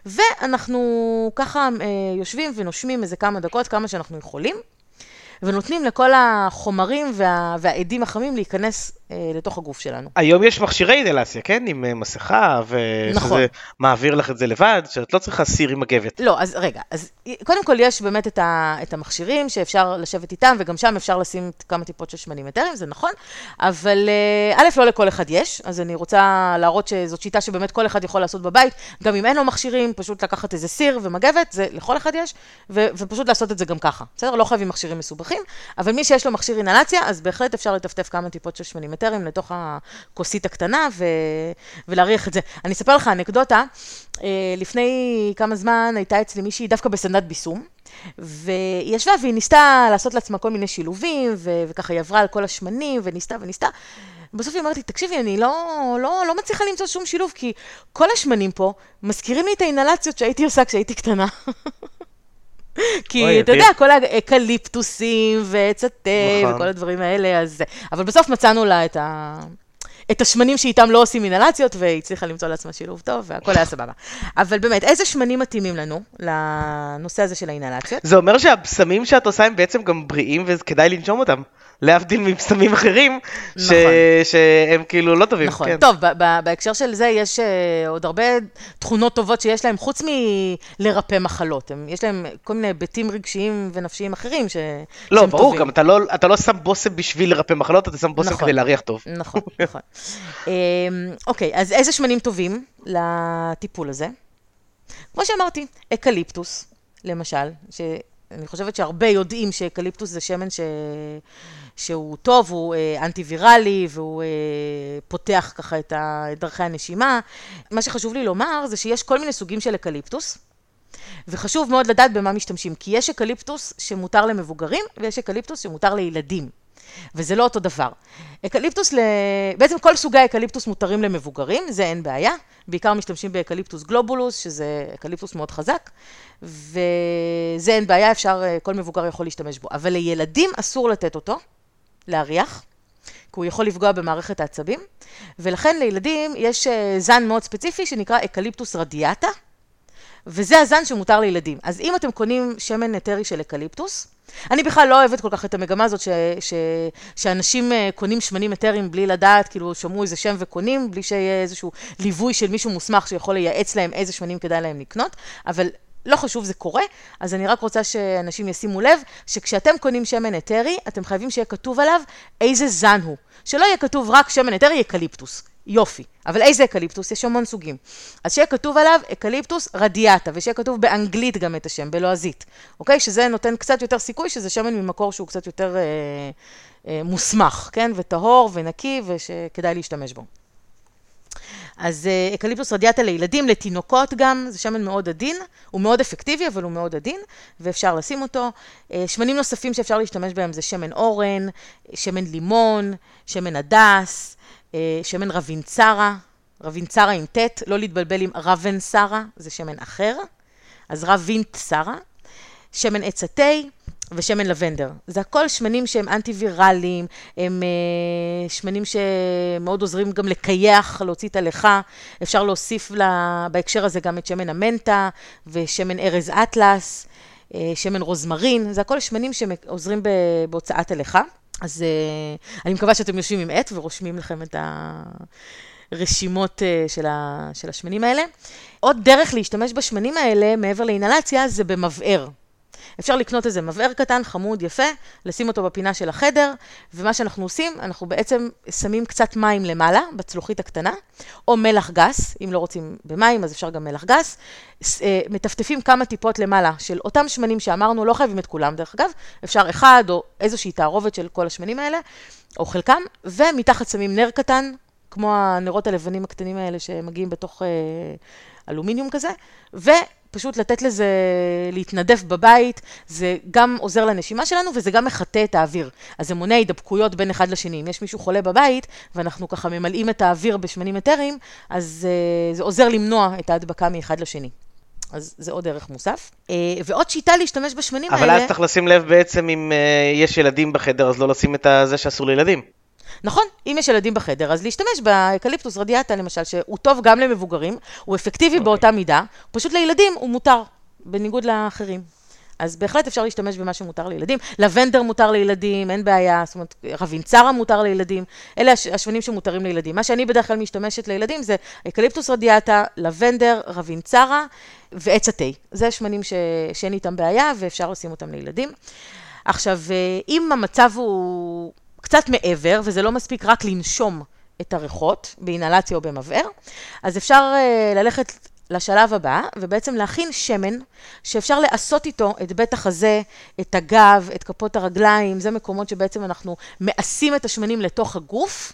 ואנחנו ככה אה, יושבים ונושמים איזה כמה דקות, כמה שאנחנו יכולים. ונותנים לכל החומרים וה, והעדים החמים להיכנס לתוך הגוף שלנו. היום יש מכשירי אינלציה, כן? עם אה, מסכה, ושזה נכון. מעביר לך את זה לבד, שאת לא צריכה סיר עם מגבת. לא, אז רגע, אז קודם כל יש באמת את, ה, את המכשירים שאפשר לשבת איתם, וגם שם אפשר לשים כמה טיפות של שמנים אתרים, זה נכון, אבל אה, א', לא לכל אחד יש, אז אני רוצה להראות שזאת שיטה שבאמת כל אחד יכול לעשות בבית, גם אם אין לו מכשירים, פשוט לקחת איזה סיר ומגבת, זה לכל אחד יש, ו, ופשוט לעשות את זה גם ככה, בסדר? לא חייבים מכשירים מסובכים, אבל מי שיש לו מכשיר אינהלציה, אז בהחלט אפשר לטפטף כמה טיפות של שמנים אתרים לתוך הכוסית הקטנה ו... ולהריח את זה. אני אספר לך אנקדוטה, אה, לפני כמה זמן הייתה אצלי מישהי דווקא בסדנת ביסום, והיא ישבה והיא ניסתה לעשות לעצמה כל מיני שילובים, ו... וככה היא עברה על כל השמנים, וניסתה וניסתה. בסוף היא אמרת לי, תקשיבי, אני לא, לא, לא מצליחה למצוא שום שילוב, כי כל השמנים פה מזכירים לי את האינהלציות שהייתי עושה כשהייתי קטנה. כי אתה. יודע, כל האקליפטוסים ועץ התה נכון. וכל הדברים האלה, אז... אבל בסוף מצאנו לה את ה... את השמנים שאיתם לא עושים אינהלציות, והיא הצליחה למצוא לעצמה שילוב טוב, והכל היה סבבה. אבל באמת, איזה שמנים מתאימים לנו לנושא הזה של האינהלציות? זה אומר שהבשמים שאת עושה הם בעצם גם בריאים וכדאי לנשום אותם. להבדיל מבשמים אחרים, ש... נכון. שהם כאילו לא טובים. נכון. כן. טוב, בהקשר של זה יש uh, עוד הרבה תכונות טובות שיש להם, חוץ מלרפא מחלות. הם, יש להם כל מיני היבטים רגשיים ונפשיים אחרים ש... לא, ברור, טובים. גם אתה לא, אתה לא שם בושם בשביל לרפא מחלות, אתה שם בושם נכון. כדי להריח טוב. נכון, נכון. אמ, אוקיי, אז איזה שמנים טובים לטיפול הזה? כמו שאמרתי, אקליפטוס, למשל, שאני חושבת שהרבה יודעים שאקליפטוס זה שמן ש... שהוא טוב, הוא אה, אנטי-ויראלי והוא אה, פותח ככה. את דרכי הנשימה. מה שחשוב לי לומר זה שיש כל מיני סוגים של אקליפטוס. וחשוב מאוד לדעת במה משתמשים, כי יש אקליפטוס שמותר למבוגרים ויש אקליפטוס שמותר לילדים. וזה לא אותו דבר. אקליפטוס, ל... בעצם כל סוגי האקליפטוס מותרים למבוגרים, זה אין בעיה. בעיקר משתמשים באקליפטוס גלובולוס, שזה אקליפטוס מאוד חזק, וזה אין בעיה, אפשר, אה, כל מבוגר יכול להשתמש בו. אבל לילדים אסור לתת אותו, להריח, כי הוא יכול לפגוע במערכת העצבים, ולכן לילדים יש אה, זן מאוד ספציפי שנקרא אקליפטוס רדיאטה, וזה הזן שמותר לילדים. אז אם אתם קונים שמן אתרי של אקליפטוס, אני בכלל לא אוהבת כל כך את המגמה הזאת ש, ש, שאנשים אה, קונים שמנים אתרים בלי לדעת, כאילו שמעו איזה שם וקונים, בלי שיהיה איזשהו ליווי של מישהו מוסמך שיכול לייעץ להם איזה שמנים כדאי להם לקנות, אבל לא חשוב, זה קורה, אז אני רק רוצה שאנשים ישימו לב, שכשאתם קונים שמן אתרי, אתם חייבים שיהיה כתוב עליו איזה זן הוא. שלא יהיה כתוב רק שמן אתרי אקליפטוס. יופי. אבל איזה אקליפטוס? יש המון סוגים. אז שיהיה כתוב עליו אקליפטוס רדיאטה, ושיהיה כתוב באנגלית גם את השם, בלועזית. אוקיי? שזה נותן קצת יותר סיכוי שזה שמן ממקור שהוא קצת יותר אה, אה, מוסמך, כן? וטהור ונקי, ושכדאי להשתמש בו. אז אה, אקליפטוס רדיאטה לילדים, לתינוקות גם, זה שמן מאוד עדין, הוא מאוד אפקטיבי, אבל הוא מאוד עדין, ואפשר לשים אותו. אה, שמנים נוספים שאפשר להשתמש בהם זה שמן אורן, שמן לימון, שמן הדס, אה, שמן רבינצרה, רבינצרה עם ט', לא להתבלבל עם רבנסרה, זה שמן אחר, אז רבינצרה, שמן עץ התה ושמן לבנדר. זה הכל שמנים שהם אנטי-ויראליים, הם אה, שמנים שמאוד עוזרים גם לקייח, להוציא את הלכה. אפשר להוסיף לה, בהקשר הזה גם את שמן המנטה ושמן ארז אטלס, אה, שמן רוזמרין, זה הכל שמנים שעוזרים בהוצאת הלכה. אז אה, אני מקווה שאתם יושבים עם עט ורושמים לכם את הרשימות אה, של, ה, של השמנים האלה. עוד דרך להשתמש בשמנים האלה, מעבר לאינהלציה, זה במבער. אפשר לקנות איזה מבער קטן, חמוד, יפה, לשים אותו בפינה של החדר, ומה שאנחנו עושים, אנחנו בעצם שמים קצת מים למעלה, בצלוחית הקטנה, או מלח גס, אם לא רוצים במים, אז אפשר גם מלח גס. אה, מטפטפים כמה טיפות למעלה של אותם שמנים שאמרנו, לא חייבים את כולם דרך אגב, אפשר אחד או איזושהי תערובת של כל השמנים האלה, או חלקם, ומתחת שמים נר קטן, כמו הנרות הלבנים הקטנים האלה שמגיעים בתוך אה, אלומיניום כזה, ופשוט לתת לזה להתנדף בבית, זה גם עוזר לנשימה שלנו וזה גם מחטא את האוויר. אז זה מונע הידבקויות בין אחד לשני. אם יש מישהו חולה בבית, ואנחנו ככה ממלאים את האוויר בשמנים אתריים, אז אה, זה עוזר למנוע את ההדבקה מאחד לשני. אז זה עוד ערך מוסף. אה, ועוד שיטה להשתמש בשמנים אבל האלה... אז צריך לשים לב בעצם אם אה, יש ילדים בחדר, אז לא לשים את זה שאסור לילדים. נכון, אם יש ילדים בחדר, אז להשתמש באקליפטוס רדיאטה למשל, שהוא טוב גם למבוגרים, הוא אפקטיבי אוקיי. באותה מידה, פשוט לילדים הוא מותר, בניגוד לאחרים. אז בהחלט אפשר להשתמש במה שמותר לילדים. לבנדר מותר לילדים, אין בעיה, זאת אומרת, רבינצרה מותר לילדים, אלה הש- השמנים שמותרים לילדים. מה שאני בדרך כלל משתמשת לילדים זה אקליפטוס רדיאטה, לבנדר, רבינצרה ועץ התה. זה שמנים ש... שאין איתם בעיה ואפשר לשים אותם לילדים. עכשיו, אה, אם המצב הוא קצת מעבר, וזה לא מספיק רק לנשום את הריחות, באינהלציה או במבער, אז אפשר אה, ללכת לשלב הבא, ובעצם להכין שמן, שאפשר לעשות איתו את בית החזה, את הגב, את כפות הרגליים, זה מקומות שבעצם אנחנו מאסים את השמנים לתוך הגוף.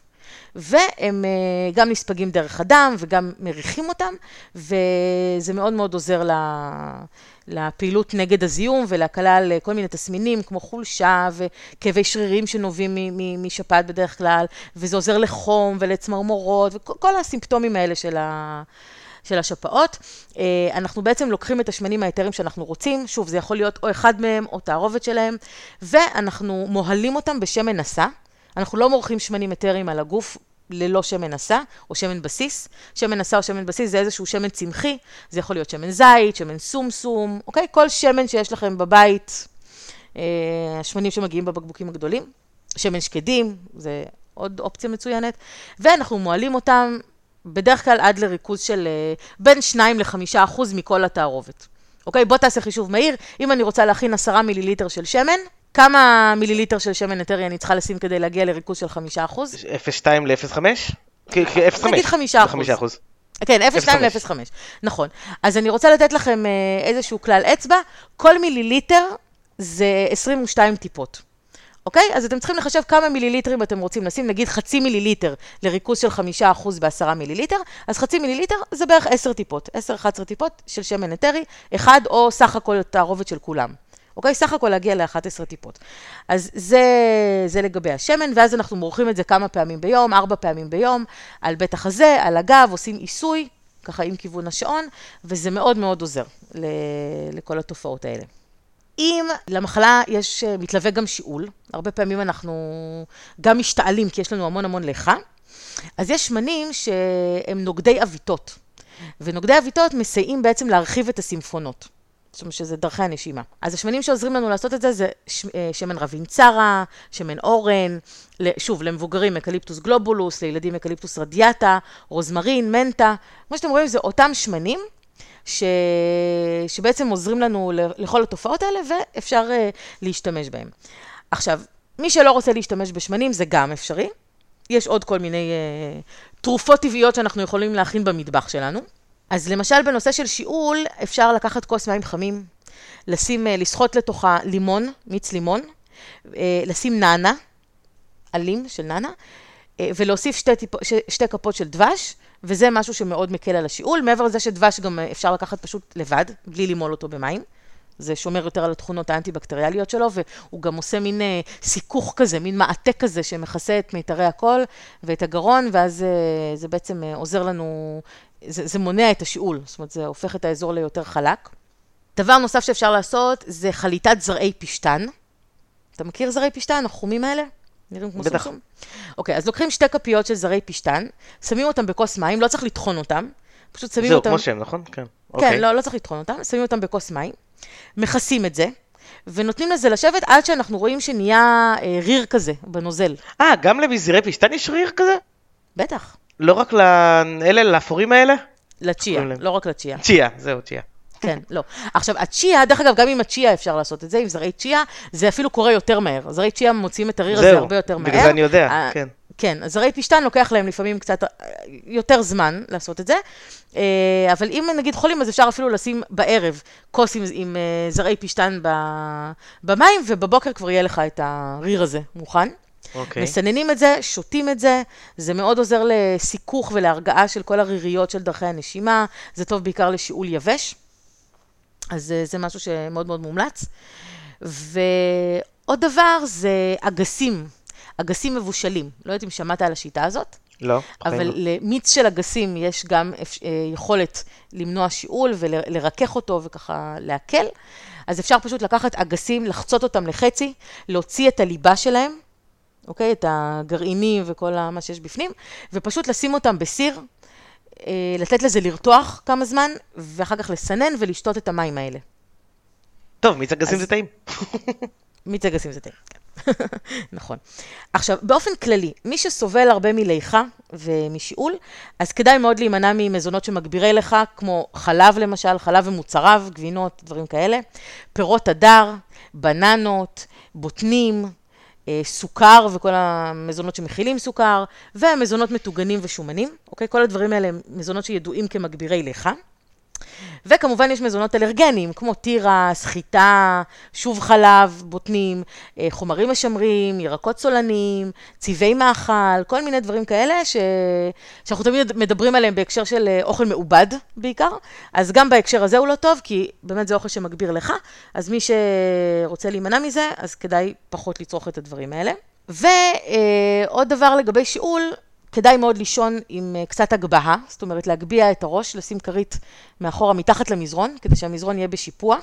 והם אה, גם נספגים דרך הדם וגם מריחים אותם, וזה מאוד מאוד עוזר ל- לפעילות נגד הזיהום ולהקלה על כל מיני תסמינים כמו חולשה וכאבי שרירים שנובעים משפעת בדרך כלל, וזה עוזר לחום ולצמרמורות וכל הסימפטומים האלה של ה... של השפעות. אה, אנחנו בעצם לוקחים את השמנים האתרים שאנחנו רוצים, שוב, זה יכול להיות או אחד מהם או תערובת שלהם, ואנחנו מוהלים אותם בשמן נסע. אנחנו לא מורחים שמנים אתרים על הגוף ללא שמן נסע, או שמן בסיס. שמן נסע או שמן בסיס זה איזשהו שמן צמחי, זה יכול להיות שמן זית, שמן סומסום, אוקיי? כל שמן שיש לכם בבית, אה, השמנים שמגיעים בבקבוקים הגדולים. שמן שקדים, זה עוד אופציה מצוינת. ואנחנו מועלים אותם בדרך כלל עד לריכוז של אה, בין 2 ל-5 אחוז מכל התערובת. אוקיי? בוא תעשה חישוב מהיר. אם אני רוצה להכין 10 מיליליטר של שמן, כמה מיליליטר של שמן אתרי אני צריכה לשים כדי להגיע לריכוז של 5 אחוז? 0.2 ל-0.5? כ-0.5. נגיד 5 אחוז. אחוז. כן, 0.2 ל-0.5, נכון. אז אני רוצה לתת לכם אה, איזשהו כלל אצבע, כל מיליליטר זה 22 טיפות. אוקיי? אז אתם צריכים לחשב כמה מיליליטרים אתם רוצים לשים, נגיד חצי מיליליטר לריכוז של 5% ב-10 מיליליטר, אז חצי מיליליטר זה בערך 10 טיפות, 10-11 טיפות של שמן אתרי, אחד או סך הכל התערובת של כולם. אוקיי? סך הכל להגיע ל-11 טיפות. אז זה, זה לגבי השמן, ואז אנחנו מורחים את זה כמה פעמים ביום, ארבע פעמים ביום, על בית החזה, על הגב, עושים עיסוי, ככה עם כיוון השעון, וזה מאוד מאוד עוזר ל- לכל התופעות האלה. אם למחלה יש, אה, מתלווה גם שיעול, הרבה פעמים אנחנו גם משתעלים כי יש לנו המון המון לך, אז יש שמנים שהם נוגדי עוויתות, ונוגדי עוויתות מסייעים בעצם להרחיב את הסימפונות. זאת אומרת שזה דרכי הנשימה. אז השמנים שעוזרים לנו לעשות את זה זה ש- אה, שמן רבינצרה, שמן אורן, שוב, למבוגרים אקליפטוס גלובולוס, לילדים אקליפטוס רדיאטה, רוזמרין, מנטה. כמו שאתם רואים, זה אותם שמנים ש... שבעצם עוזרים לנו לכל התופעות האלה, ואפשר uh, להשתמש בהם. עכשיו, מי שלא רוצה להשתמש בשמנים, זה גם אפשרי. יש עוד כל מיני uh, תרופות טבעיות שאנחנו יכולים להכין במטבח שלנו. אז למשל, בנושא של שיעול, אפשר לקחת כוס מים חמים, לשים, uh, לסחוט לתוכה לימון, מיץ לימון, uh, לשים נענה, עלים של נענה, אה, ולהוסיף שתי, טיפ... ש... שתי כפות של דבש, וזה משהו שמאוד מקל על השיעול. מעבר לזה שדבש גם אה, אפשר לקחת פשוט לבד, בלי למול אותו במים. זה שומר יותר על התכונות האנטי-בקטריאליות שלו, והוא גם עושה מין אה, סיכוך כזה, מין מעטה כזה שמכסה את מיתרי הקול ואת הגרון, ואז אה, זה בעצם אה, עוזר לנו, זה, זה מונע את השיעול, זאת אומרת, זה הופך את האזור ליותר חלק. דבר נוסף שאפשר לעשות זה חליטת זרעי פשטן. אתה מכיר זרעי פשטן, החומים האלה? נראים כמו בטח. סומסום? אוקיי, אז לוקחים שתי כפיות של זרעי פשטן, שמים אותם בכוס מים, לא צריך לטחון אותם, פשוט שמים זהו, אותם... כמו שהם, נכון? כן. כן, אוקיי. לא, לא צריך לטחון אותם, שמים אותם בכוס מים, מכסים את זה, ונותנים לזה לשבת עד שאנחנו רואים שנהיה אה, ריר כזה בנוזל. אה, גם למזעירי פשטן יש ריר כזה? בטח, לא רק לאלה, לאפורים האלה? לצ'יה? לא רק לצ'יה. צ'יה, זהו, צ'יה. כן, לא. עכשיו, הצ'יה, דרך אגב, גם עם הצ'יה אפשר לעשות את זה, עם זרעי צ'יה, זה אפילו קורה יותר מהר. זרעי צ'יה מוציאים את הריר הזה זהו, הרבה יותר מהר. בגלל זה אני יודע, אה, כן. כן, אז זרעי פשטן לוקח להם לפעמים קצת אה, יותר זמן לעשות את זה, אה, אבל אם נגיד חולים, אז אפשר אפילו לשים בערב כוס עם, עם זרעי פשטן במים, ובבוקר כבר יהיה לך את הריר הזה מוכן. אוקיי. מסננים את זה, שותים את זה, זה מאוד עוזר לסיכוך ולהרגעה של כל הריריות של דרכי הנשימה, זה טוב בעיקר לשיעול יבש, אז אה, זה משהו שמאוד מאוד מומלץ. ועוד דבר זה אגסים, אגסים מבושלים. לא יודעת אם שמעת על השיטה הזאת. לא, אבל לא. למיץ של אגסים יש גם אה, יכולת למנוע שיעול ולרכך אותו וככה להקל. אז אפשר פשוט לקחת אגסים, לחצות אותם לחצי, להוציא את הליבה שלהם, אוקיי? את הגרעינים וכל מה שיש בפנים, ופשוט לשים אותם בסיר, אה, לתת לזה לרתוח כמה זמן, ואחר כך לסנן ולשתות את המים האלה. טוב, מיץ אגסים אז- זה טעים. מיץ אגסים זה טעים, כן. נכון. עכשיו, באופן כללי, מי שסובל הרבה מליחה ומשאול, אז כדאי מאוד להימנע ממזונות שמגבירי ליחה, כמו חלב למשל, חלב ומוצריו, גבינות, דברים כאלה, פירות הדר, בננות, בוטנים, סוכר וכל המזונות שמכילים סוכר, ומזונות מטוגנים ושומנים, אוקיי? כל הדברים האלה הם מזונות שידועים כמגבירי ליחה. וכמובן יש מזונות אלרגניים, כמו תירס, חיטה, שוב חלב, בוטנים, אה, חומרים משמרים, ירקות סולניים, צבעי מאכל, כל מיני דברים כאלה ש... שאנחנו תמיד מדברים עליהם בהקשר של אה, אוכל מעובד בעיקר, אז גם בהקשר הזה הוא לא טוב, כי באמת זה אוכל שמגביר לך, אז מי שרוצה להימנע מזה, אז כדאי פחות לצרוך את הדברים האלה. ועוד דבר לגבי שיעול, כדאי מאוד לישון עם אה, קצת הגבהה, זאת אומרת להגביה את הראש, לשים כרית מאחורה מתחת למזרון, כדי שהמזרון יהיה בשיפוע,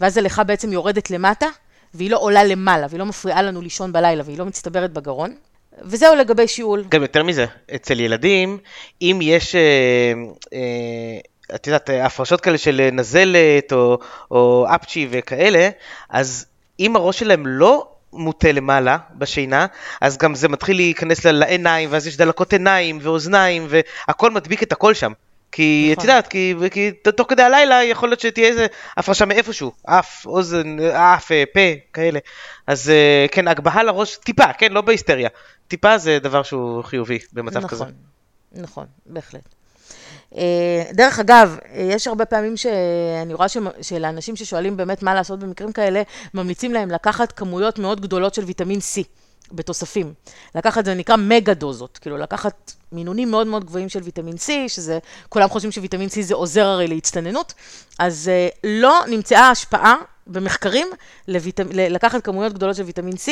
ואז הליכה בעצם יורדת למטה, והיא לא עולה למעלה, והיא לא מפריעה לנו לישון בלילה, והיא לא מצטברת בגרון. וזהו לגבי שיעול. גם יותר מזה, אצל ילדים, אם יש, אה, אה, את יודעת, הפרשות כאלה של נזלת או, או אפצ'י וכאלה, אז אם הראש שלהם לא מוטה למעלה בשינה, אז גם זה מתחיל להיכנס לעיניים, ואז יש דלקות עיניים ואוזניים, והכל מדביק את הכל שם. כי את נכון. יודעת, כי, כי תוך כדי הלילה יכול להיות שתהיה איזה הפרשה מאיפשהו, אף, אוזן, אף, אה, פה, כאלה. אז אה, כן, הגבהה לראש, טיפה, כן, לא בהיסטריה. טיפה זה דבר שהוא חיובי במצב נכון, כזה. נכון, בהחלט. אה, דרך אגב, אה, יש הרבה פעמים שאני רואה שלאנשים ששואלים באמת מה לעשות במקרים כאלה, ממליצים להם לקחת כמויות מאוד גדולות של ויטמין C בתוספים. לקחת, זה נקרא מגה דוזות, כאילו לקחת מינונים מאוד מאוד גבוהים של ויטמין C, שזה, כולם חושבים שוויטמין C זה עוזר הרי להצטננות, אז אה, לא נמצאה השפעה במחקרים לויט... ל- לקחת כמויות גדולות של ויטמין C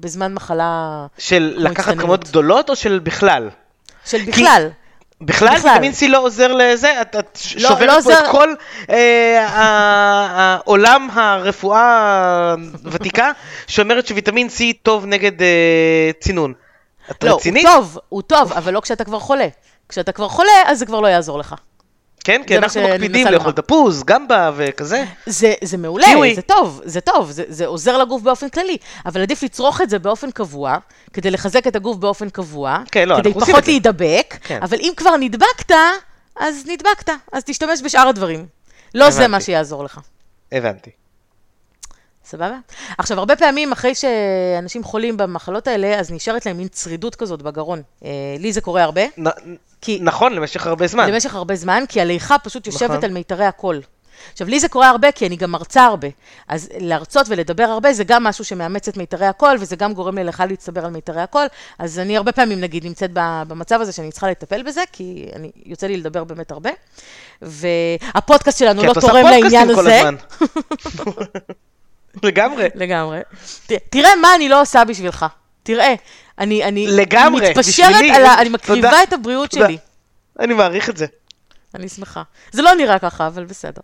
בזמן מחלה של לקחת הצטננות. כמות גדולות או של בכלל? של בכלל. בכלל בכלל. ויטמין C לא עוזר לזה? את, את לא- שוברת לא פה עוזר. את כל אה, העולם הרפואה הוותיקה שאומרת שוויטמין C טוב נגד אה, צינון. את לא, הוא רצינית? טוב, הוא טוב, אבל לא כשאתה כבר חולה. כשאתה כבר חולה, אז זה כבר לא יעזור לך. כן, כי זה אנחנו מקפידים לאכול. תפוז, גמבה וכזה. זה, זה מעולה, קיווי. זה טוב, זה טוב, זה, זה עוזר לגוף באופן כללי, אבל עדיף לצרוך את זה באופן קבוע, כדי לחזק את הגוף באופן קבוע, כן, לא, כדי פחות זה. להידבק, כן. אבל אם כבר נדבקת, אז נדבקת, אז תשתמש בשאר הדברים. לא זה הבנתי. מה שיעזור לך. הבנתי. סבבה? עכשיו, הרבה פעמים אחרי שאנשים חולים במחלות האלה, אז נשארת להם מין צרידות כזאת בגרון. אה, לי זה קורה הרבה, נ- כי... נכון, למשך הרבה זמן. למשך הרבה זמן, כי הליכה פשוט יושבת נכון. על מיתרי הקול. עכשיו, לי זה קורה הרבה, כי אני גם מרצה הרבה. אז להרצות ולדבר הרבה זה גם משהו שמאמץ את מיתרי הקול, וזה גם גורם לי לך להצטבר על מיתרי הקול. אז אני הרבה פעמים, נגיד, נמצאת במצב הזה שאני צריכה לטפל בזה, כי אני, יוצא לי לדבר באמת הרבה. והפודקאסט שלנו כי לא את עושה תורם לעניין פודקאסטים כל הזה. הזמן. לגמרי. לגמרי. תראה מה אני לא עושה בשבילך. תראה, אני, אני לגמרי, מתפשרת בשבילי. על ה... אני מקריבה תודה. את הבריאות תודה. שלי. אני מעריך את זה. אני שמחה. זה לא נראה ככה, אבל בסדר.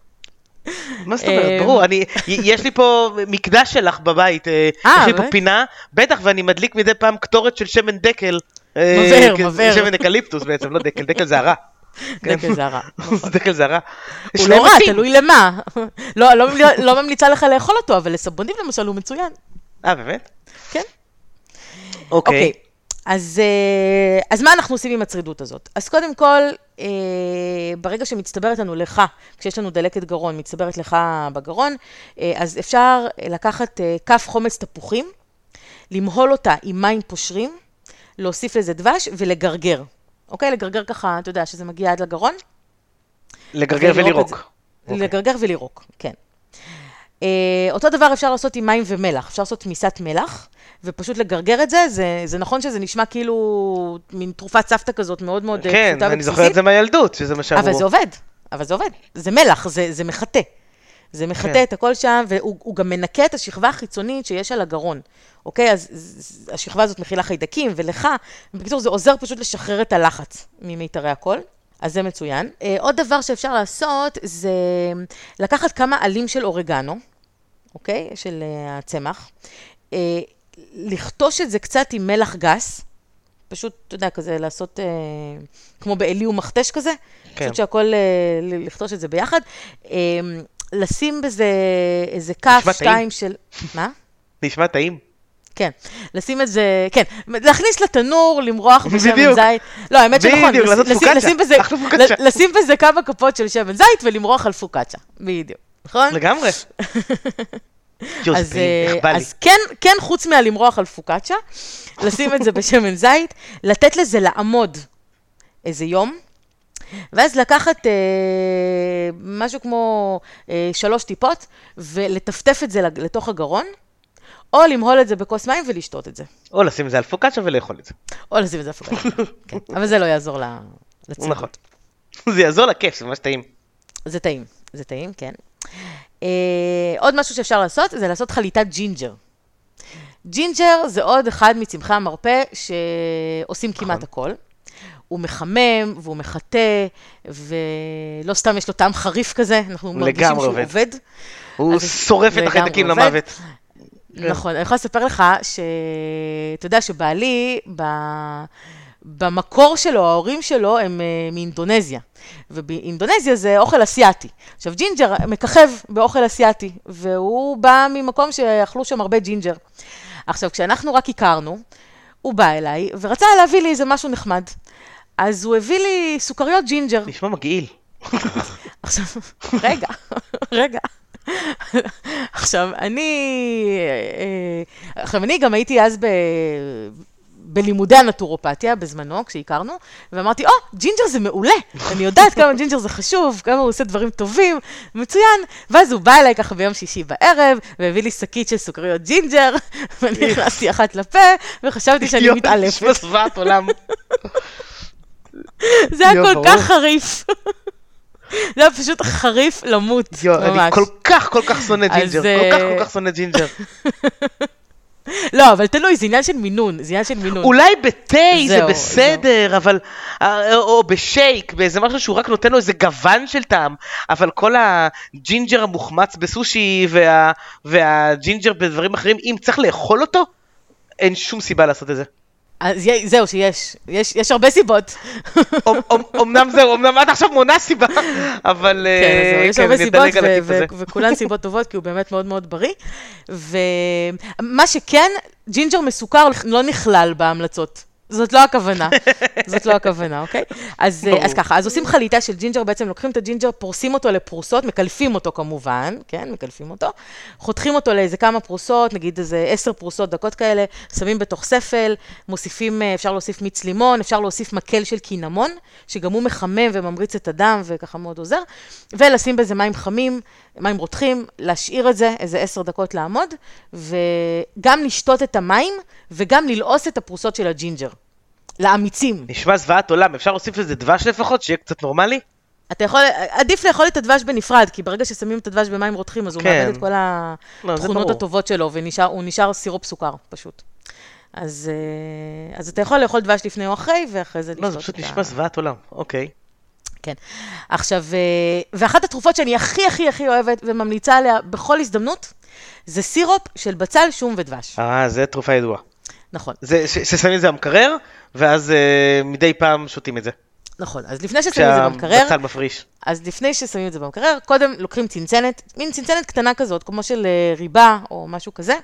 מה זאת אומרת? אה, ברור, אני, יש לי פה מקדש שלך בבית, אה, אה, יש לי פה? פינה, בטח, ואני מדליק מדי פעם קטורת של שמן דקל. מבער, כן, מבער. שמן אקליפטוס בעצם, לא דקל, דקל זה הרע. דקל זה הרע. דקל זה הרע. הוא לא רע. תלוי למה. לא, לא, ממליצה- לא ממליצה לך לאכול אותו, אבל לסבונים למשל הוא מצוין. אה, באמת? כן. אוקיי. אוקיי. אז, אה, אז מה אנחנו עושים עם הצרידות הזאת? אז קודם כל, אה, ברגע שמצטברת לנו לך, כשיש לנו דלקת גרון, מצטברת לך בגרון, אה, אז אפשר לקחת אה, כף חומץ תפוחים, למהול אותה עם מים פושרים, להוסיף לזה דבש ולגרגר. אוקיי? לגרגר ככה, אתה יודע, שזה מגיע עד לגרון. לגרגר ולירוק. זה. לגרגר ולירוק, כן. אה, אותו דבר אפשר לעשות עם מים ומלח, אפשר לעשות תמיסת מלח, ופשוט לגרגר את זה, זה, זה נכון שזה נשמע כאילו מין תרופת סבתא כזאת מאוד מאוד אה, כן, פשוטה אני ובסיסית. זוכר את זה מהילדות, שזה מה שאמרו. אבל זה עובד, אבל זה עובד. זה מלח, זה, זה מחטא. זה מחטא כן. את הכל שם, והוא הוא גם מנקה את השכבה החיצונית שיש על הגרון. אוקיי? אז ז- השכבה הזאת מכילה חיידקים ולך. בקיצור, זה עוזר פשוט לשחרר את הלחץ ממיתרי הקול. אז זה מצוין. אה, עוד דבר שאפשר לעשות זה לקחת כמה עלים של אורגנו, אוקיי? של אה, הצמח. אה, לכתוש את זה קצת עם מלח גס. פשוט, אתה יודע, כזה לעשות, אה, כמו בעלי ומכתש כזה. כן. פשוט שהכל, אה, לכתוש את זה ביחד. אה, לשים בזה איזה כף, נשמע טעים. שתיים של... מה? נשמע טעים. כן, לשים את זה, כן, להכניס לתנור, למרוח בשמן. זית. לא, האמת שנכון, בדיוק, לשים- בזה- כמה כפות של שמן זית ולמרוח על פוקאצ'ה, בדיוק, נכון? לגמרי. אז, אה. אז כן, כן, חוץ מהלמרוח על פוקאצ'ה, לשים את זה בשמן זית, לתת לזה לעמוד איזה יום, ואז לקחת אה, משהו כמו אה, שלוש טיפות, ולטפטף את זה לתוך הגרון, או למהול את זה בכוס מים ולשתות את זה. או לשים את זה על פוקאצ'ה ולאכול את זה. או לשים את זה הפוקאצ'ה. כן, אבל זה לא יעזור ל- לציבור. נכון. זה יעזור לכיף, זה ממש טעים. זה טעים, זה טעים, כן. אה, עוד משהו שאפשר לעשות, זה לעשות חליטת ג'ינג'ר. ג'ינג'ר זה עוד אחד מצמחי המרפא שעושים כמעט נכון. הכל. הוא מחמם והוא מחטא, ולא סתם יש לו טעם חריף כזה, אנחנו מרגישים שהוא עובד. עובד. הוא שורף את החיידקים. למוות. כן. נכון, אני יכולה לספר לך שאתה יודע שבעלי, ב... במקור שלו, ההורים שלו הם אה, מאינדונזיה. ובאינדונזיה זה אוכל אסיאתי. עכשיו, ג'ינג'ר מככב באוכל אסיאתי, והוא בא ממקום שאכלו שם הרבה ג'ינג'ר. עכשיו, כשאנחנו רק הכרנו, הוא בא אליי ורצה להביא לי איזה משהו נחמד. אז הוא הביא לי סוכריות ג'ינג'ר. נשמע מגעיל. עכשיו, רגע, רגע. עכשיו, אני... אה, עכשיו, אני גם הייתי אז ב... בלימודי הנטורופתיה בזמנו, כשהכרנו, ואמרתי, או, או, ג'ינג'ר זה מעולה, אני יודעת כמה ג'ינג'ר זה חשוב, כמה הוא עושה דברים טובים, מצוין. ואז הוא בא אליי ככה ביום שישי בערב, והביא לי שקית של סוכריות ג'ינג'ר, ואני הכנסתי אחת לפה, וחשבתי שאני מתעלפת. זוועת עולם. זה היה כל. כך חריף. זה היה פשוט חריף למות, יואו, אני ממש. כל כך כל כך שונא ג'ינג'ר. אה, כל כך כל כך שונא ג'ינג'ר. לא, אבל תלוי, זה עניין של מינון, זה עניין של מינון. אולי בתה זה בסדר, אבל... אה, או בשייק, באיזה משהו שהוא רק נותן לו איזה גוון של טעם, אבל כל הג'ינג'ר המוחמץ בסושי וה- והג'ינג'ר בדברים אחרים, אם צריך לאכול אותו, אין שום סיבה לעשות את זה. אז זהו, שיש. יש יש הרבה סיבות. אמנם זהו, אמנם את עכשיו מונה סיבה, אבל כן, אז זהו, אה, יש כן, הרבה סיבות, וכולן סיבות טובות, כי הוא באמת מאוד מאוד בריא. ומה שכן, ג'ינג'ר מסוכר לא נכלל בהמלצות. זאת לא הכוונה, זאת לא הכוונה, אוקיי? אז, אה. אז ככה, אז עושים חליטה של ג'ינג'ר, בעצם לוקחים את הג'ינג'ר, פורסים אותו לפרוסות, מקלפים אותו כמובן, כן, מקלפים אותו, חותכים אותו לאיזה כמה פרוסות, נגיד איזה עשר פרוסות דקות כאלה, שמים בתוך ספל, מוסיפים, אה, אפשר להוסיף מיץ לימון, אפשר להוסיף מקל של קינמון, שגם הוא מחמם וממריץ את הדם וככה מאוד עוזר, ולשים בזה מים חמים, מים רותחים, להשאיר את זה איזה עשר דקות לעמוד, וגם לשתות את המים, וגם ללעוס את הפרוסות של הג'ינג'ר. לאמיצים. נשמע זוועת עולם, אפשר להוסיף לזה דבש לפחות, שיהיה קצת נורמלי? אתה יכול, עדיף לאכול את הדבש בנפרד, כי ברגע ששמים את הדבש במים רותחים, אז הוא כן. מאבד את כל לא, התכונות ברור. הטובות שלו, והוא נשאר סירופ סוכר, פשוט. אז, אה, אז אתה יכול לאכול דבש לפני או אחרי, ואחרי זה לשתות לא, זה פשוט את ה- נשמע זוועת עולם, אוקיי. כן. עכשיו, אה, ואחת התרופות שאני הכי הכי הכי אוהבת וממליצה עליה בכל הזדמנות, זה סירופ של בצל, שום ודבש. אה, זה תרופה ידועה. נכון, זה, ש- ששמים את זה במקרר, ואז אה, מדי פעם שותים את זה. נכון. אז לפני ששמים את זה במקרר, כשהבצל מפריש. אז לפני ששמים את זה במקרר, קודם לוקחים צנצנת, מין צנצנת קטנה כזאת, כמו של אה, ריבה או משהו כזה.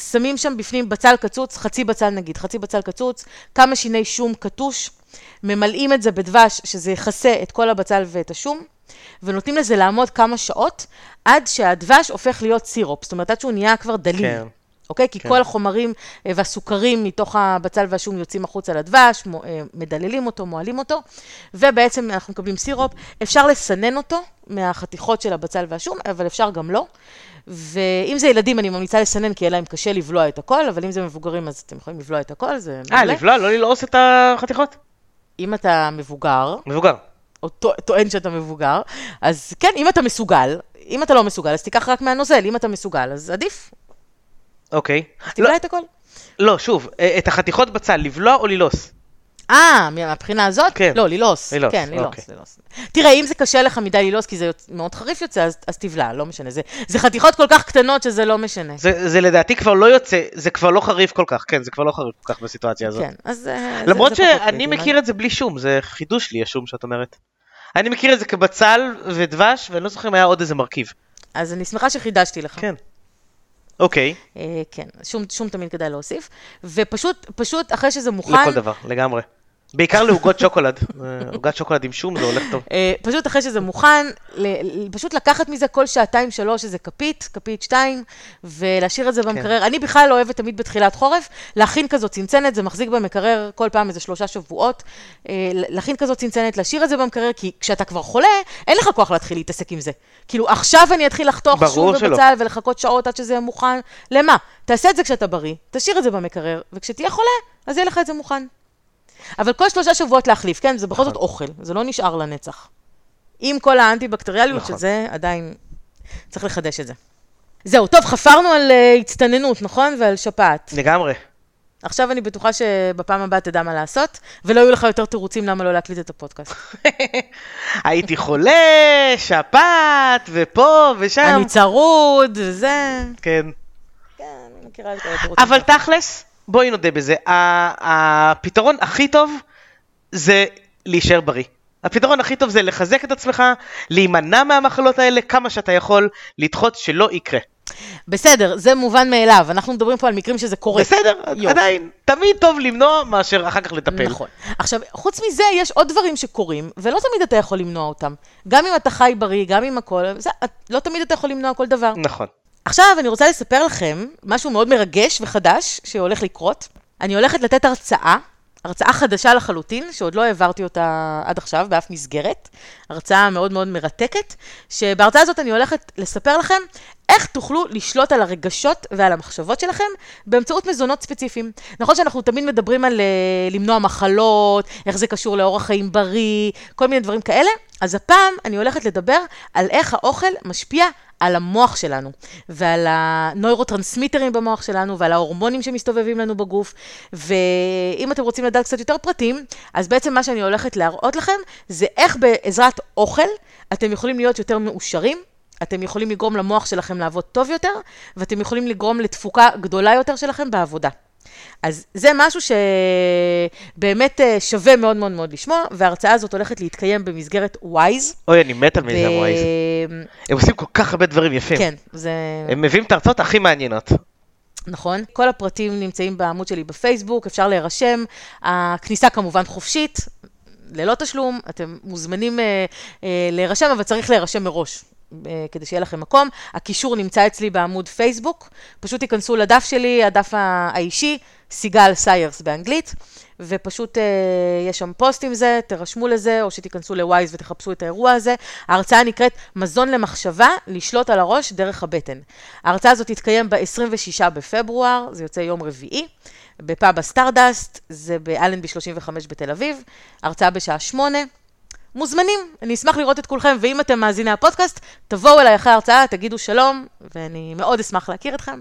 שמים שם בפנים בצל קצוץ, חצי בצל נגיד, חצי בצל קצוץ, כמה שיני שום קטוש, ממלאים את זה בדבש, שזה יכסה את כל הבצל ואת השום, ונותנים לזה לעמוד כמה שעות, עד שהדבש הופך להיות סירופ, זאת אומרת, עד שהוא נהיה כבר דליל. כן. אוקיי? כי כן. כל החומרים אה, והסוכרים מתוך הבצל והשום יוצאים החוצה לדבש, אה, מדללים אותו, מועלים אותו, ובעצם אנחנו מקבלים סירופ. אפשר לסנן אותו מהחתיכות של הבצל והשום, אבל אפשר גם לא. ואם זה ילדים, אני ממליצה לסנן, כי יהיה להם קשה לבלוע את הכל, אבל אם זה מבוגרים, אז אתם יכולים לבלוע את הכל, זה אה. לבלוע, לא ללעוס את החתיכות? אם אתה מבוגר, מבוגר. או טוע- טוען שאתה מבוגר, אז כן, אם אתה מסוגל, אם אתה לא מסוגל, אז תיקח רק מהנוזל, אם אתה מסוגל, אז עדיף, אוקיי. אז לא, תבלע את הכל. לא, שוב, אה, את החתיכות בצל, לבלוע או ללעוס? אה, מהבחינה הזאת? כן. לא, ללעוס. ללעוס, כן, ללעוס, אוקיי. ללעוס. תראה, אם זה קשה לך מדי ללעוס, כי זה מאוד חריף יוצא, אז, אז תבלע, לא משנה. זה, זה חתיכות כל כך קטנות שזה לא משנה. זה, זה לדעתי כבר לא יוצא, זה כבר לא חריף כל כך, כן, זה כבר לא חריף כל כך בסיטואציה הזאת. כן, אז אה, זה- למרות זה פחות שאני מכיר את זה בלי שום, זה חידוש לי השום שאת אומרת. אני מכיר את זה כבצל ודבש, ואני לא זוכר אם היה עוד איזה מרכיב. אז אני שמחה שחידשתי לך. כן. אוקיי, אה, כן, שום, שום תמיד כדאי להוסיף. ופשוט, פשוט אחרי שזה מוכן... לכל דבר, לגמרי. בעיקר לעוגות שוקולד. אה, עוגת שוקולד עם שום זה הולך טוב. אה, פשוט אחרי שזה מוכן, פשוט לקחת מזה כל שעתיים שלוש איזה כפית, כפית שתיים, ולהשאיר את זה במקרר. אני בכלל לא אוהבת תמיד בתחילת חורף, להכין כזאת צנצנת, זה מחזיק במקרר כל פעם איזה שלושה שבועות. אה, להכין כזאת צנצנת, להשאיר את זה במקרר, כי כשאתה כבר חולה, אין לך כוח להתחיל להתעסק עם זה. כאילו, עכשיו אני אתחיל לחתוך שום. ובצל ולחכות שעות עד שזה יהיה מוכן. למה? תעשה את זה כשאתה בריא, תשאיר את זה במקרר, וכשתהיה חולה, אז יהיה לך את זה מוכן. אבל כל שלושה שבועות להחליף, כן? זה בכל זאת אוכל, זה לא נשאר לנצח. עם כל האנטי-בקטריאליות נכון. של זה, עדיין צריך לחדש את זה. זהו, טוב, חפרנו על uh, הצטננות, נכון? ועל שפעת. לגמרי. עכשיו אני בטוחה שבפעם הבאה תדע מה לעשות, ולא יהיו לך יותר תירוצים למה לא להקליט את הפודקאסט. הייתי חולה, שפעת, ופה ושם. אני צרוד, וזה... כן. כן, אני מכירה את כל התירוצים. אבל תכלס, בואי נודה בזה, הפתרון הכי טוב זה להישאר בריא. הפתרון הכי טוב זה לחזק את עצמך, להימנע מהמחלות האלה כמה שאתה יכול, לדחות שלא יקרה. בסדר, זה מובן מאליו, אנחנו מדברים פה על מקרים שזה קורה. בסדר? יופי. עדיין, תמיד טוב למנוע מאשר אחר כך לטפל. נכון. עכשיו, חוץ מזה, יש עוד דברים שקורים, ולא תמיד אתה יכול למנוע אותם. גם אם אתה חי בריא, גם אם הכל, זה, לא תמיד אתה יכול למנוע כל דבר. נכון. עכשיו, אני רוצה לספר לכם משהו מאוד מרגש וחדש שהולך לקרות. אני הולכת לתת הרצאה, הרצאה חדשה לחלוטין, שעוד לא העברתי אותה עד עכשיו באף מסגרת. הרצאה מאוד מאוד מרתקת, שבהרצאה הזאת אני הולכת לספר לכם איך תוכלו לשלוט על הרגשות ועל המחשבות שלכם באמצעות מזונות ספציפיים. נכון שאנחנו תמיד מדברים על אה, למנוע מחלות, איך זה קשור לאורח חיים בריא, כל מיני דברים כאלה, אז הפעם אני הולכת לדבר על איך האוכל משפיע על המוח שלנו, ועל הנוירוטרנסמיטרים במוח שלנו, ועל ההורמונים שמסתובבים לנו בגוף. ואם אתם רוצים לדעת קצת יותר פרטים, אז בעצם מה שאני הולכת להראות לכם, זה איך בעזרת אוכל אתם יכולים להיות יותר מאושרים. אתם יכולים לגרום למוח שלכם לעבוד טוב יותר, ואתם יכולים לגרום לתפוקה גדולה יותר שלכם בעבודה. אז זה משהו שבאמת אה, שווה מאוד מאוד מאוד לשמוע, וההרצאה הזאת הולכת להתקיים במסגרת וויז. אוי, אני מת על מיזם ווייז. הם עושים כל כך הרבה דברים יפים. כן, זה... הם מביאים את ההרצאות הכי מעניינות. נכון. כל הפרטים נמצאים בעמוד שלי בפייסבוק, אפשר להירשם. הכניסה כמובן חופשית, ללא תשלום, אתם מוזמנים אה, אה, להירשם, אבל צריך להירשם מראש. אה, כדי שיהיה לכם מקום. הקישור נמצא אצלי בעמוד פייסבוק. פשוט תיכנסו לדף שלי, הדף האישי, סיגל סיירס באנגלית, ופשוט אה, יש שם פוסט עם זה, תירשמו לזה, או שתיכנסו לווייז ותחפשו את האירוע הזה. ההרצאה נקראת מזון למחשבה, לשלוט על הראש דרך הבטן. ההרצאה הזאת תתקיים ב-26 בפברואר, זה יוצא יום רביעי. בפאב הסטארדסט, זה באלנבי 35 בתל אביב, הרצאה בשעה שמונה. מוזמנים, אני אשמח לראות את כולכם, ואם אתם מאזיני הפודקאסט, תבואו אליי אחרי ההרצאה, תגידו שלום, ואני מאוד אשמח להכיר אתכם.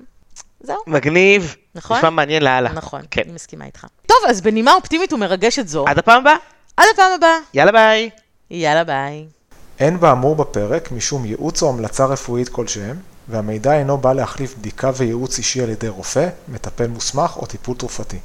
זהו, מגניב. נכון? נשמע מעניין לאללה. נכון, כן. אני מסכימה איתך. טוב, אז בנימה אופטימית ומרגשת זו, עד הפעם הבאה. עד הפעם הבאה. יאללה ביי. יאללה ביי. אין באמור בפרק משום ייעוץ או המלצה רפואית כלשהם, והמידע אינו בא להחליף בדיקה וייעוץ אישי על ידי רופא, מטפל מוסמך או טיפול תרופתי.